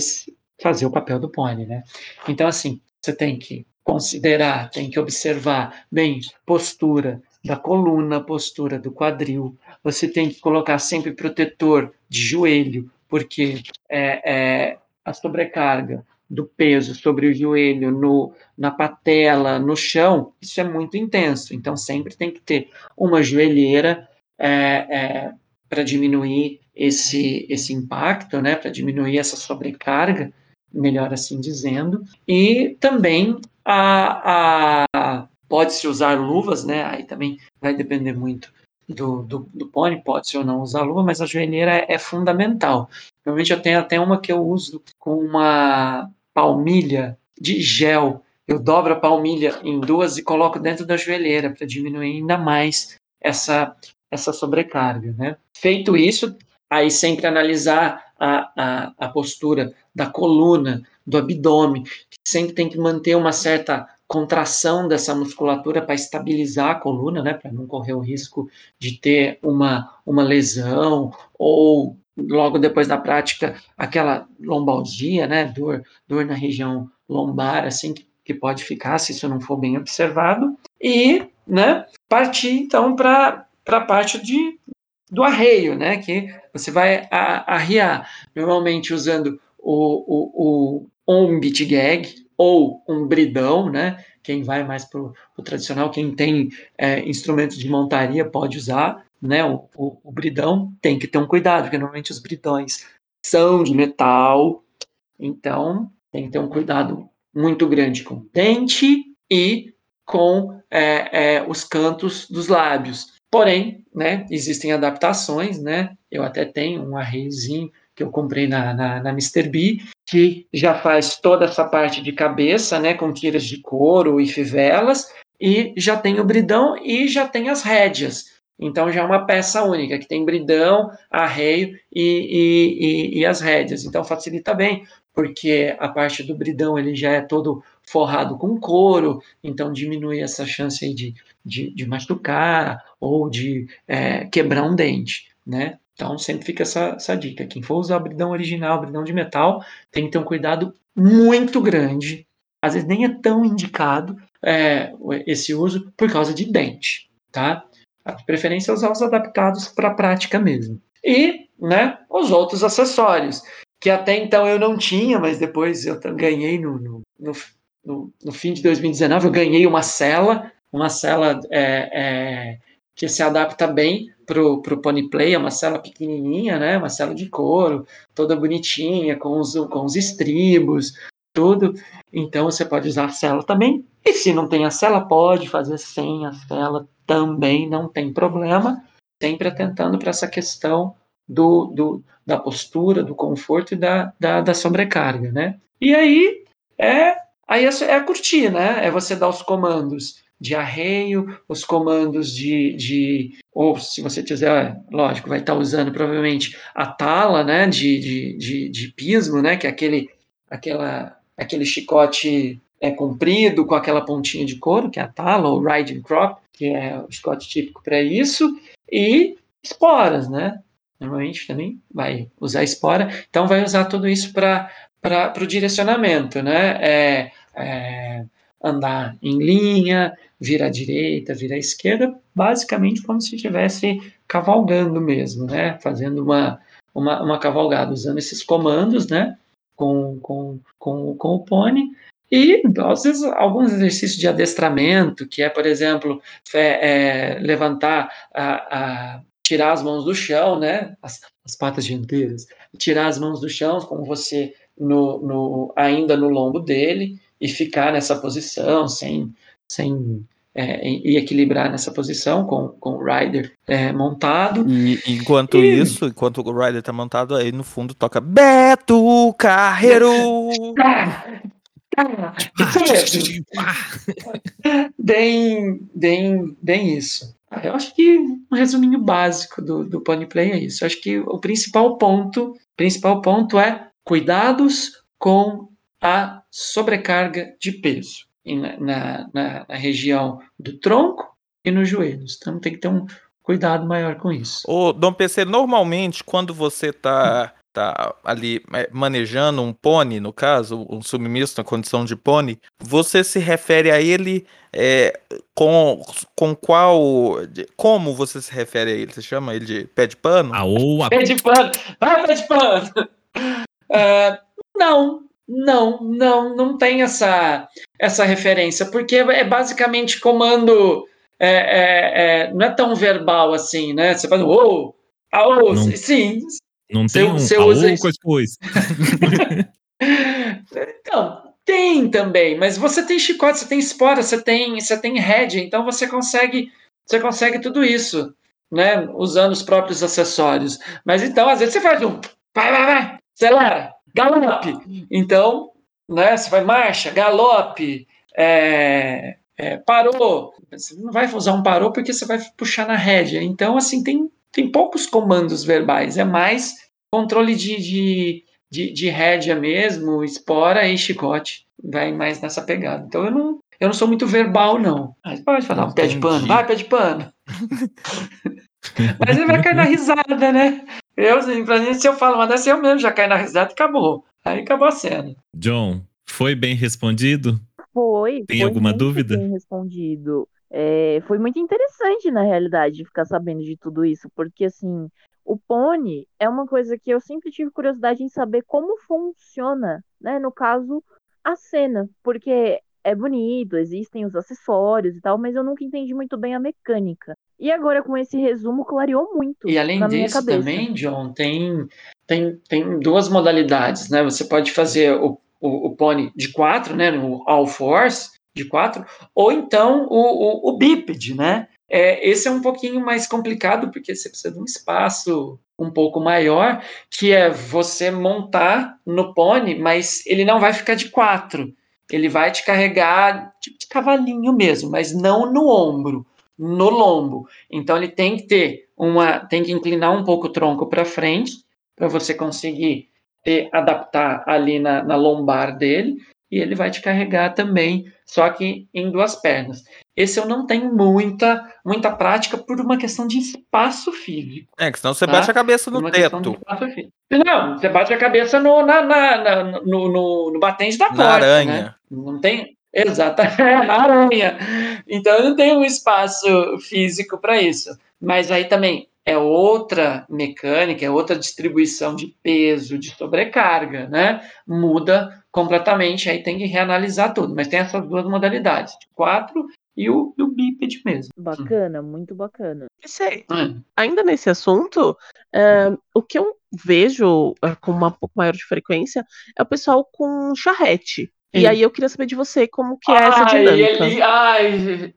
fazer o papel do pônei, né? Então assim, você tem que considerar, tem que observar bem postura da coluna, postura do quadril. Você tem que colocar sempre protetor de joelho, porque é, é a sobrecarga do peso sobre o joelho, no, na patela, no chão, isso é muito intenso. Então, sempre tem que ter uma joelheira é, é, para diminuir esse, esse impacto, né, para diminuir essa sobrecarga, melhor assim dizendo. E também a, a pode-se usar luvas, né? Aí também vai depender muito do, do, do pônei, pode-se ou não usar luva, mas a joelheira é, é fundamental. Normalmente eu tenho até uma que eu uso com uma palmilha de gel. Eu dobro a palmilha em duas e coloco dentro da joelheira para diminuir ainda mais essa, essa sobrecarga. Né? Feito isso, aí sempre analisar a, a, a postura da coluna, do abdômen, sempre tem que manter uma certa contração dessa musculatura para estabilizar a coluna, né, para não correr o risco de ter uma, uma lesão ou logo depois da prática aquela lombalgia, né, dor, dor na região lombar, assim que, que pode ficar se isso não for bem observado e, né, partir então para a parte de do arreio, né, que você vai arriar, normalmente usando o, o, o beat gag ou um bridão, né? Quem vai mais para o tradicional, quem tem é, instrumentos de montaria pode usar, né? O, o, o, bridão tem que ter um cuidado, porque normalmente os bridões são de metal, então tem que ter um cuidado muito grande com o dente e com é, é, os cantos dos lábios. Porém, né, existem adaptações, né? Eu até tenho um arreiozinho que eu comprei na, na, na Mr. B, que já faz toda essa parte de cabeça, né, com tiras de couro e fivelas, e já tem o bridão e já tem as rédeas. Então já é uma peça única, que tem bridão, arreio e, e, e, e as rédeas. Então facilita bem, porque a parte do bridão ele já é todo forrado com couro, então diminui essa chance aí de, de, de machucar ou de é, quebrar um dente, né? Então sempre fica essa, essa dica. Quem for usar bridão original, bridão de metal, tem que ter um cuidado muito grande. Às vezes nem é tão indicado é, esse uso por causa de dente, tá? Preferência usar os adaptados para a prática mesmo. E, né, os outros acessórios, que até então eu não tinha, mas depois eu ganhei no, no, no, no fim de 2019, eu ganhei uma cela, uma cela é, é, que se adapta bem pro, pro Pony Play, é uma cela pequenininha, né? Uma cela de couro, toda bonitinha, com os, com os estribos, tudo. Então você pode usar a cela também. E se não tem a cela, pode fazer sem a cela também, não tem problema. Sempre atentando para essa questão do, do, da postura, do conforto e da, da, da sobrecarga, né? E aí é, aí é, é curtir, né? É você dar os comandos de arreio, os comandos de, de ou se você quiser, lógico, vai estar usando provavelmente a tala, né, de, de, de, de pismo, né, que é aquele, aquela, aquele chicote é, comprido com aquela pontinha de couro, que é a tala, ou riding crop, que é o Scott típico para isso, e esporas, né? Normalmente também vai usar espora, então vai usar tudo isso para o direcionamento, né? É, é, andar em linha, vir à direita, vir à esquerda, basicamente como se estivesse cavalgando mesmo, né? Fazendo uma, uma, uma cavalgada, usando esses comandos, né? Com, com, com, com o pônei. E, às vezes, alguns exercícios de adestramento, que é, por exemplo, é, é, levantar, a, a, tirar as mãos do chão, né? As, as, patas dianteiras, tirar as mãos do chão, como você no, no, ainda no lombo dele, e ficar nessa posição sem, sem é, e equilibrar nessa posição com, com o rider é, montado. E enquanto e... isso, enquanto o rider está montado, aí no fundo toca Beto Carreiro! bem, bem, bem isso. Eu acho que um resuminho básico do, do Pony Play é isso. Eu acho que o principal ponto, principal ponto é cuidados com a sobrecarga de peso na, na, na, região do tronco e nos joelhos. Então tem que ter um cuidado maior com isso. O Dom PC, normalmente quando você está tá ali é, manejando um pônei, no caso, um submisso na condição de pônei, você se refere a ele é, com, com qual. Como você se refere a ele? Você chama ele de pé de pano? Ah, ou a... Pé de pano! Vai, pé de pano! Uh, não, não, não, não tem essa, essa referência, porque é basicamente comando. É, é, é, não é tão verbal assim, né? Você faz, oh, ah, oh, não, sim. Não tem um você usa coisa, coisa. então, tem também, mas você tem chicote, você tem espora, você tem, você tem head, então você consegue, você consegue tudo isso, né? Usando os próprios acessórios. Mas então, às vezes você faz um, vai, vai, vai, acelera, galope. Então, né, você vai marcha, galope, é, é, parou. Você não vai usar um parou porque você vai puxar na rédea. Então, assim, tem, tem poucos comandos verbais. É mais controle de, de, de, de rédea mesmo, espora e chicote. Vai mais nessa pegada. Então, eu não, eu não sou muito verbal, não. Mas pode falar, um pé de pano. Vai, pé de pano. Mas ele vai cair na risada, né? Eu, assim, se eu falo uma dessa, eu mesmo já caio na risada e acabou. Aí acabou a cena. John, foi bem respondido? Foi. Tem foi alguma dúvida? Bem respondido. É, foi muito interessante, na realidade, ficar sabendo de tudo isso, porque assim, o pônei é uma coisa que eu sempre tive curiosidade em saber como funciona, né? No caso, a cena, porque é bonito, existem os acessórios e tal, mas eu nunca entendi muito bem a mecânica. E agora com esse resumo clareou muito. E além disso também, John, tem, tem, tem duas modalidades, né? Você pode fazer o, o, o pony de quatro, né? No All Force de quatro, ou então o, o, o bípede, né? É, esse é um pouquinho mais complicado porque você precisa de um espaço um pouco maior, que é você montar no pony, mas ele não vai ficar de quatro ele vai te carregar tipo de cavalinho mesmo, mas não no ombro, no lombo. Então ele tem que ter uma, tem que inclinar um pouco o tronco para frente para você conseguir ter, adaptar ali na, na lombar dele e ele vai te carregar também, só que em duas pernas. Esse eu não tenho muita, muita prática por uma questão de espaço físico. É, que senão você tá? bate a cabeça no teto. Não, você bate a cabeça no, na, na, na no, no, no, batente da porta. Na aranha. Né? Não tem. Exatamente, na aranha. Então eu não tenho um espaço físico para isso. Mas aí também é outra mecânica, é outra distribuição de peso, de sobrecarga, né? Muda completamente, aí tem que reanalisar tudo. Mas tem essas duas modalidades, de quatro e o, e o bípede mesmo. Bacana, muito bacana. Esse, ainda nesse assunto, é, o que eu vejo é, com uma pouco maior de frequência é o pessoal com charrete. Sim. E aí eu queria saber de você como que é ai, essa dinâmica. Ele, ai,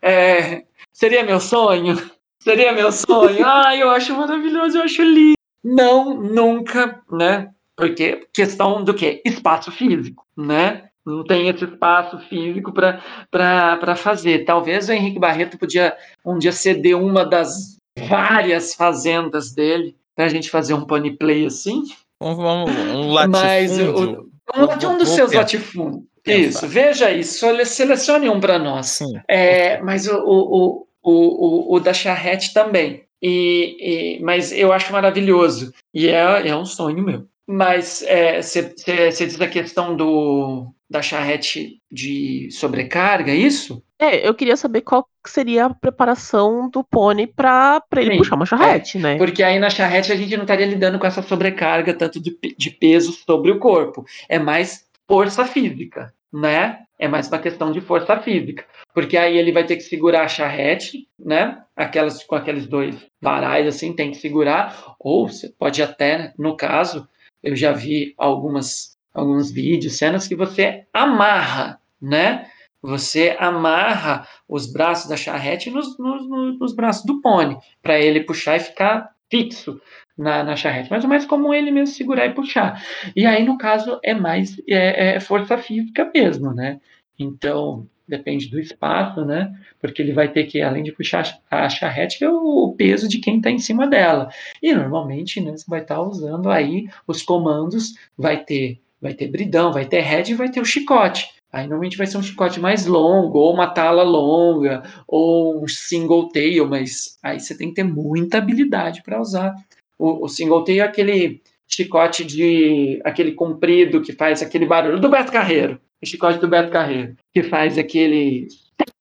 é, seria meu sonho? Seria meu sonho? ai, eu acho maravilhoso, eu acho lindo. Não, nunca, né? Porque questão do quê? Espaço físico, né? Não tem esse espaço físico para fazer. Talvez o Henrique Barreto podia um dia ceder uma das várias fazendas dele para a gente fazer um pony play assim. Um, um, um latifúndio. Mas o, um, um dos seus latifúndios. Isso, veja isso, selecione um para nós. Sim. É, mas o, o, o, o, o da charrete também. E, e, mas eu acho maravilhoso. E é, é um sonho meu. Mas você é, diz a questão do, da charrete de sobrecarga, é isso? É, eu queria saber qual seria a preparação do pônei para ele Sim, puxar uma charrete, é, né? Porque aí na charrete a gente não estaria lidando com essa sobrecarga tanto de, de peso sobre o corpo. É mais força física, né? É mais uma questão de força física. Porque aí ele vai ter que segurar a charrete, né? Aquelas com aqueles dois varais assim, tem que segurar. Ou você pode até, no caso, eu já vi algumas alguns vídeos, cenas que você amarra, né? Você amarra os braços da charrete nos, nos, nos braços do pônei, para ele puxar e ficar fixo na, na charrete. Mas é mais comum ele mesmo segurar e puxar. E aí, no caso, é mais é, é força física mesmo, né? Então, depende do espaço, né? Porque ele vai ter que, além de puxar a charrete, é o peso de quem está em cima dela. E normalmente, né, você vai estar tá usando aí os comandos, vai ter, vai ter bridão, vai ter head e vai ter o chicote. Aí normalmente vai ser um chicote mais longo, ou uma tala longa, ou um single tail, mas aí você tem que ter muita habilidade para usar. O, o single tail é aquele chicote de aquele comprido que faz aquele barulho do Beto Carreiro o chicote do Beto Carreiro, que faz aquele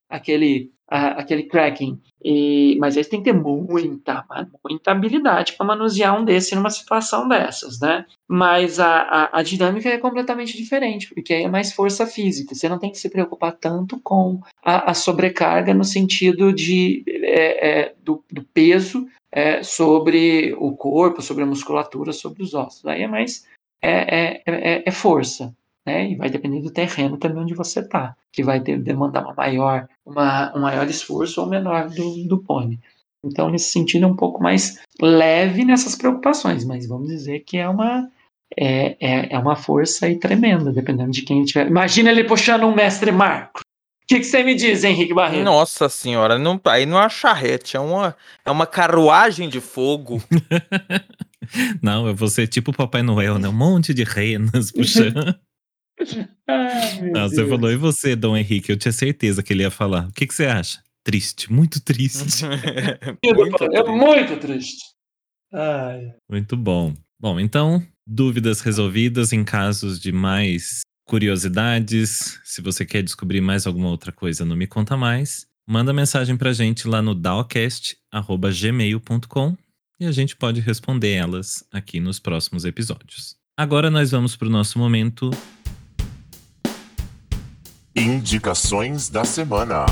aquele aquele cracking. E, mas aí você tem que ter muita, muita habilidade para manusear um desse numa situação dessas, né? Mas a, a, a, dinâmica é completamente diferente, porque aí é mais força física. Você não tem que se preocupar tanto com a, a sobrecarga no sentido de, é, é, do, do, peso é, sobre o corpo, sobre a musculatura, sobre os ossos. Aí é mais é, é, é, é força né? E vai depender do terreno também onde você está, que vai ter, demandar uma maior, uma, um maior esforço ou menor do, do pônei. Então, nesse sentido, é um pouco mais leve nessas preocupações, mas vamos dizer que é uma é, é, é uma força aí tremenda, dependendo de quem tiver. Imagina ele puxando um mestre Marco. O que, que, você me diz, Henrique Barreto? Nossa senhora, não, aí não é uma charrete, é uma, é uma carruagem de fogo. não, eu vou ser tipo o Papai Noel, né? Um monte de renas puxando. Ai, Não, você falou, e você, Dom Henrique? Eu tinha certeza que ele ia falar. O que, que você acha? Triste, muito triste. muito é muito triste. Ai. Muito bom. Bom, então, dúvidas resolvidas em casos de mais curiosidades. Se você quer descobrir mais alguma outra coisa no Me Conta Mais, manda mensagem pra gente lá no dawcast.gmail.com e a gente pode responder elas aqui nos próximos episódios. Agora nós vamos para o nosso momento Indicações da semana.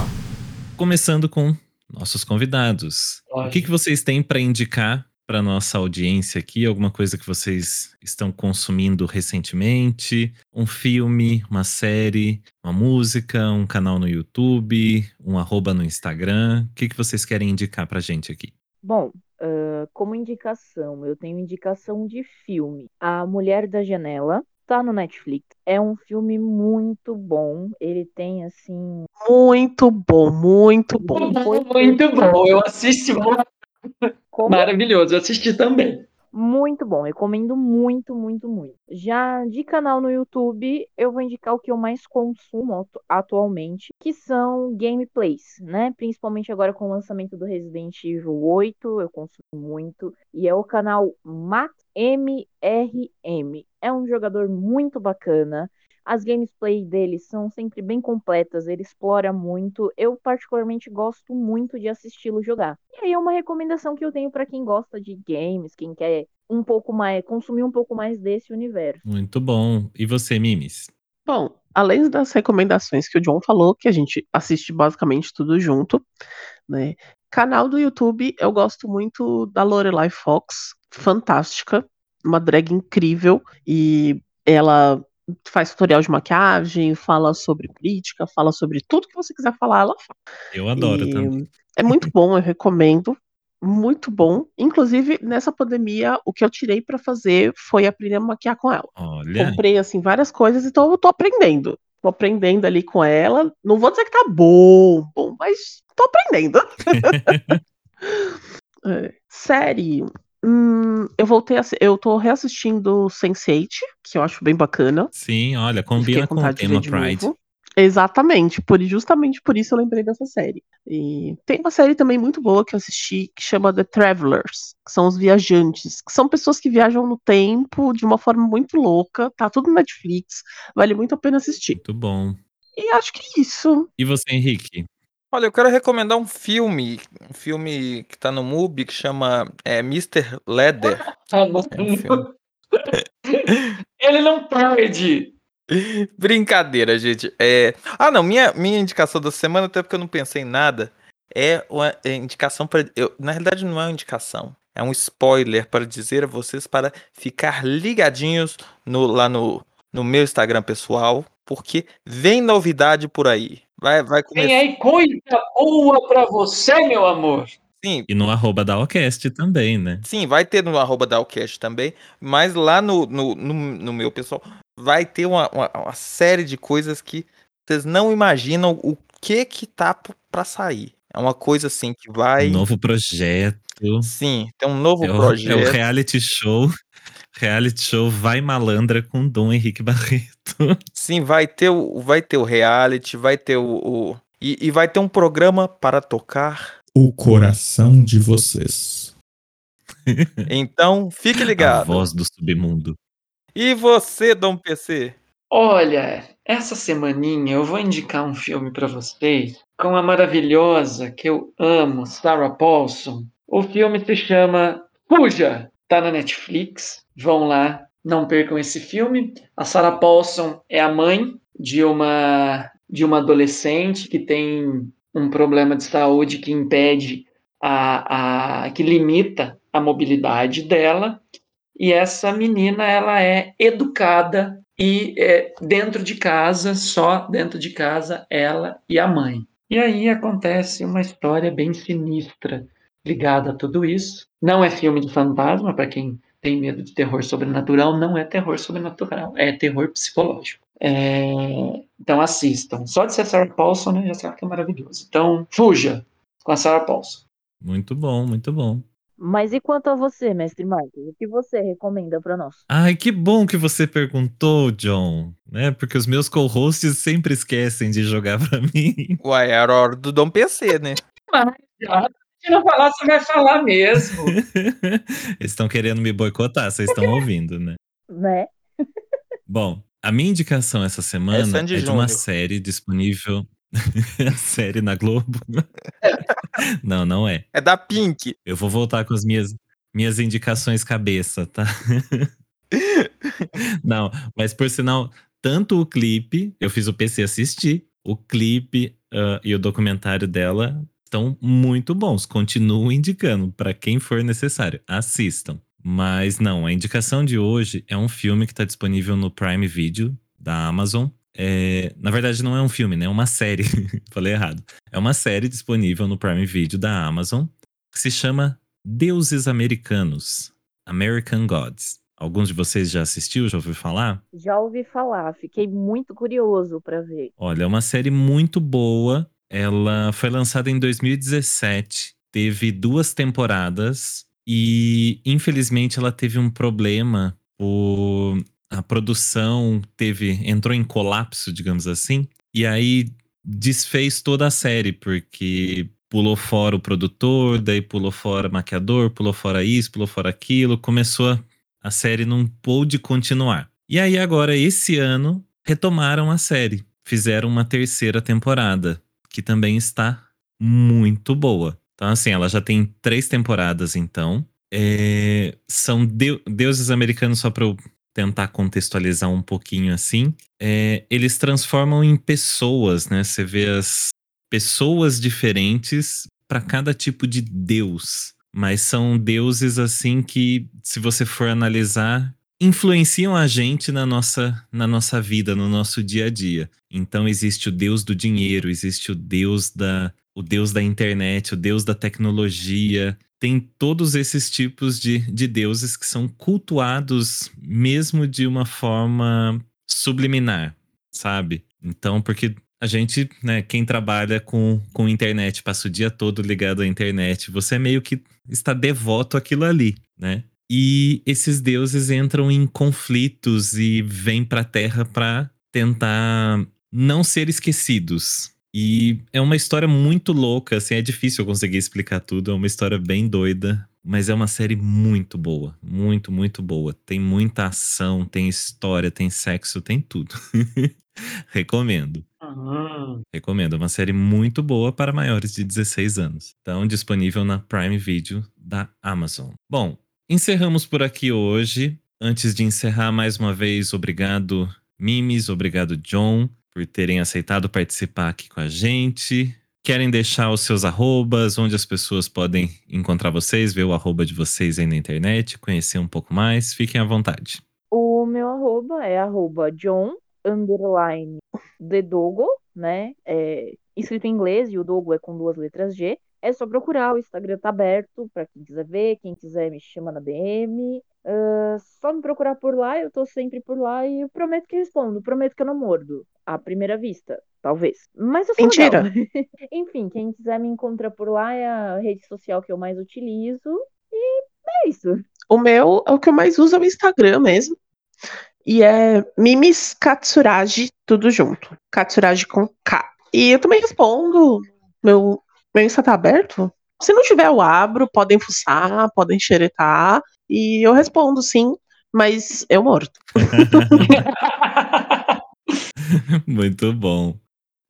Começando com nossos convidados. O que, que vocês têm para indicar para nossa audiência aqui? Alguma coisa que vocês estão consumindo recentemente? Um filme, uma série, uma música, um canal no YouTube, um arroba no Instagram? O que, que vocês querem indicar para gente aqui? Bom, uh, como indicação, eu tenho indicação de filme. A Mulher da Janela, Tá no Netflix. É um filme muito bom. Ele tem, assim. Muito bom, muito bom. Muito bom. Eu assisti. Como? Maravilhoso. Eu assisti também. Muito bom, recomendo muito, muito, muito. Já de canal no YouTube, eu vou indicar o que eu mais consumo atualmente, que são gameplays, né? Principalmente agora com o lançamento do Resident Evil 8, eu consumo muito. E é o canal MaxMRM. É um jogador muito bacana. As gameplay dele são sempre bem completas, ele explora muito. Eu, particularmente, gosto muito de assisti-lo jogar. E aí é uma recomendação que eu tenho para quem gosta de games, quem quer um pouco mais, consumir um pouco mais desse universo. Muito bom. E você, Mimes? Bom, além das recomendações que o John falou, que a gente assiste basicamente tudo junto, né? Canal do YouTube, eu gosto muito da Lorelai Fox, fantástica, uma drag incrível e ela faz tutorial de maquiagem, fala sobre política, fala sobre tudo que você quiser falar, ela fala. Eu adoro e também. É muito bom, eu recomendo. Muito bom. Inclusive, nessa pandemia, o que eu tirei para fazer foi aprender a maquiar com ela. Olha. Comprei, assim, várias coisas, então eu tô aprendendo. Tô aprendendo ali com ela. Não vou dizer que tá bom, bom mas tô aprendendo. é. Série. Hum, eu voltei a. Eu tô reassistindo Sense8, que eu acho bem bacana. Sim, olha, combina com com o tema Pride. novo. Exatamente, por, justamente por isso eu lembrei dessa série. E tem uma série também muito boa que eu assisti que chama The Travelers, que são os viajantes, que são pessoas que viajam no tempo de uma forma muito louca, tá tudo no Netflix, vale muito a pena assistir. Muito bom. E acho que é isso. E você, Henrique? Olha, eu quero recomendar um filme, um filme que tá no MUBI que chama é, Mr. Leather. Ah, não. É um filme. Ele não perde. Brincadeira, gente. É... Ah, não, minha, minha indicação da semana, até porque eu não pensei em nada, é uma é indicação para. Eu... Na realidade, não é uma indicação. É um spoiler para dizer a vocês para ficar ligadinhos no, lá no, no meu Instagram pessoal, porque vem novidade por aí. Vai, vai Tem começar. aí coisa boa pra você, meu amor. Sim, E no arroba da Ocast também, né? Sim, vai ter no arroba da Alcast também, mas lá no, no, no, no meu pessoal vai ter uma, uma, uma série de coisas que vocês não imaginam o que que tá p- pra sair. É uma coisa assim que vai. Um novo projeto. Sim, tem um novo É o, é projeto. o reality show. Reality show Vai Malandra com Dom Henrique Barreto. Sim, vai ter o, vai ter o reality, vai ter o. o- e, e vai ter um programa para tocar. O coração de vocês. Então, fique A ligado. voz do submundo. E você, Dom PC? Olha, essa semaninha eu vou indicar um filme pra vocês com a maravilhosa que eu amo, Sarah Paulson. O filme se chama Fuja, tá na Netflix. Vão lá, não percam esse filme. A Sarah Paulson é a mãe de uma de uma adolescente que tem um problema de saúde que impede a, a que limita a mobilidade dela. E essa menina ela é educada e é, dentro de casa, só dentro de casa, ela e a mãe. E aí acontece uma história bem sinistra ligada a tudo isso. Não é filme de fantasma, para quem tem medo de terror sobrenatural, não é terror sobrenatural, é terror psicológico. É, Então assistam. Só de ser Sarah Paulson, né, já sabe que é maravilhoso. Então, fuja com a Sarah Paulson. Muito bom, muito bom. Mas e quanto a você, mestre Marcos? O que você recomenda para nós? Ai, que bom que você perguntou, John. Né? Porque os meus co-hosts sempre esquecem de jogar pra mim. Uai, era a hora do Dom PC, né? Mas, já, se não falar, você vai falar mesmo. Eles estão querendo me boicotar, vocês estão ouvindo, né? Né? Bom, a minha indicação essa semana É é de uma série disponível. a série na Globo. não, não é. É da Pink. Eu vou voltar com as minhas, minhas indicações cabeça, tá? não, mas por sinal, tanto o clipe, eu fiz o PC assistir, o clipe ah, e o documentário dela estão muito bons. Continuo indicando para quem for necessário. Assistam. Mas não, a indicação de hoje é um filme que está disponível no Prime Video da Amazon. É, na verdade, não é um filme, né? É uma série. Falei errado. É uma série disponível no Prime Video da Amazon que se chama Deuses Americanos American Gods. Alguns de vocês já assistiu, já ouviu falar? Já ouvi falar, fiquei muito curioso para ver. Olha, é uma série muito boa. Ela foi lançada em 2017, teve duas temporadas e infelizmente ela teve um problema. O, a produção teve entrou em colapso, digamos assim, e aí desfez toda a série porque pulou fora o produtor, daí pulou fora maquiador, pulou fora isso, pulou fora aquilo, começou a, a série não pôde continuar. E aí agora esse ano retomaram a série, fizeram uma terceira temporada que também está muito boa. Então, assim, ela já tem três temporadas, então. É, são deu- deuses americanos, só para eu tentar contextualizar um pouquinho assim. É, eles transformam em pessoas, né? Você vê as pessoas diferentes para cada tipo de deus. Mas são deuses, assim, que, se você for analisar, influenciam a gente na nossa, na nossa vida, no nosso dia a dia. Então existe o deus do dinheiro, existe o deus da o deus da internet, o deus da tecnologia. Tem todos esses tipos de, de deuses que são cultuados mesmo de uma forma subliminar, sabe? Então, porque a gente, né, quem trabalha com, com internet, passa o dia todo ligado à internet, você meio que está devoto àquilo ali, né? E esses deuses entram em conflitos e vêm para a Terra para tentar não ser esquecidos. E é uma história muito louca, assim, é difícil eu conseguir explicar tudo, é uma história bem doida, mas é uma série muito boa, muito, muito boa. Tem muita ação, tem história, tem sexo, tem tudo. Recomendo. Uhum. Recomendo. É uma série muito boa para maiores de 16 anos. Então, disponível na Prime Video da Amazon. Bom, encerramos por aqui hoje. Antes de encerrar, mais uma vez, obrigado, Mimes, obrigado, John, por terem aceitado participar aqui com a gente. Querem deixar os seus arrobas, onde as pessoas podem encontrar vocês, ver o arroba de vocês aí na internet, conhecer um pouco mais? Fiquem à vontade. O meu arroba é arroba John underline The Dogo, né? É, escrito em inglês e o Dogo é com duas letras G. É só procurar, o Instagram tá aberto para quem quiser ver, quem quiser me chama na DM. Uh, só me procurar por lá, eu tô sempre por lá e eu prometo que respondo, prometo que eu não mordo. À primeira vista, talvez. Mas eu sou Mentira. Enfim, quem quiser me encontrar por lá é a rede social que eu mais utilizo. E é isso. O meu, é o que eu mais uso é o Instagram mesmo. E é Mimis Katsuragi, tudo junto. Katsuragi com K. E eu também respondo. Meu, meu Insta tá aberto. Se não tiver, eu abro. Podem fuçar, podem xeretar. E eu respondo, sim. Mas eu morto. Muito bom.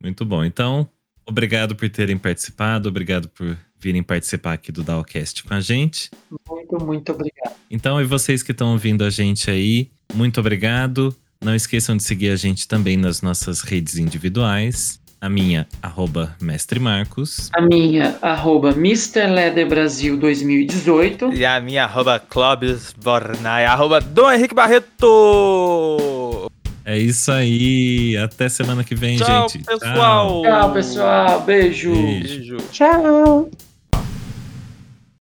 Muito bom. Então, obrigado por terem participado, obrigado por virem participar aqui do Dowcast com a gente. Muito, muito obrigado. Então, e vocês que estão ouvindo a gente aí, muito obrigado. Não esqueçam de seguir a gente também nas nossas redes individuais. A minha, arroba Mestre Marcos. A minha, arroba Mr. Leather Brasil 2018. E a minha arroba Clóvis Bornai, arroba Dom Henrique Barreto. É isso aí. Até semana que vem, Tchau, gente. pessoal. Tchau, pessoal. Beijo. Beijo. Beijo. Tchau.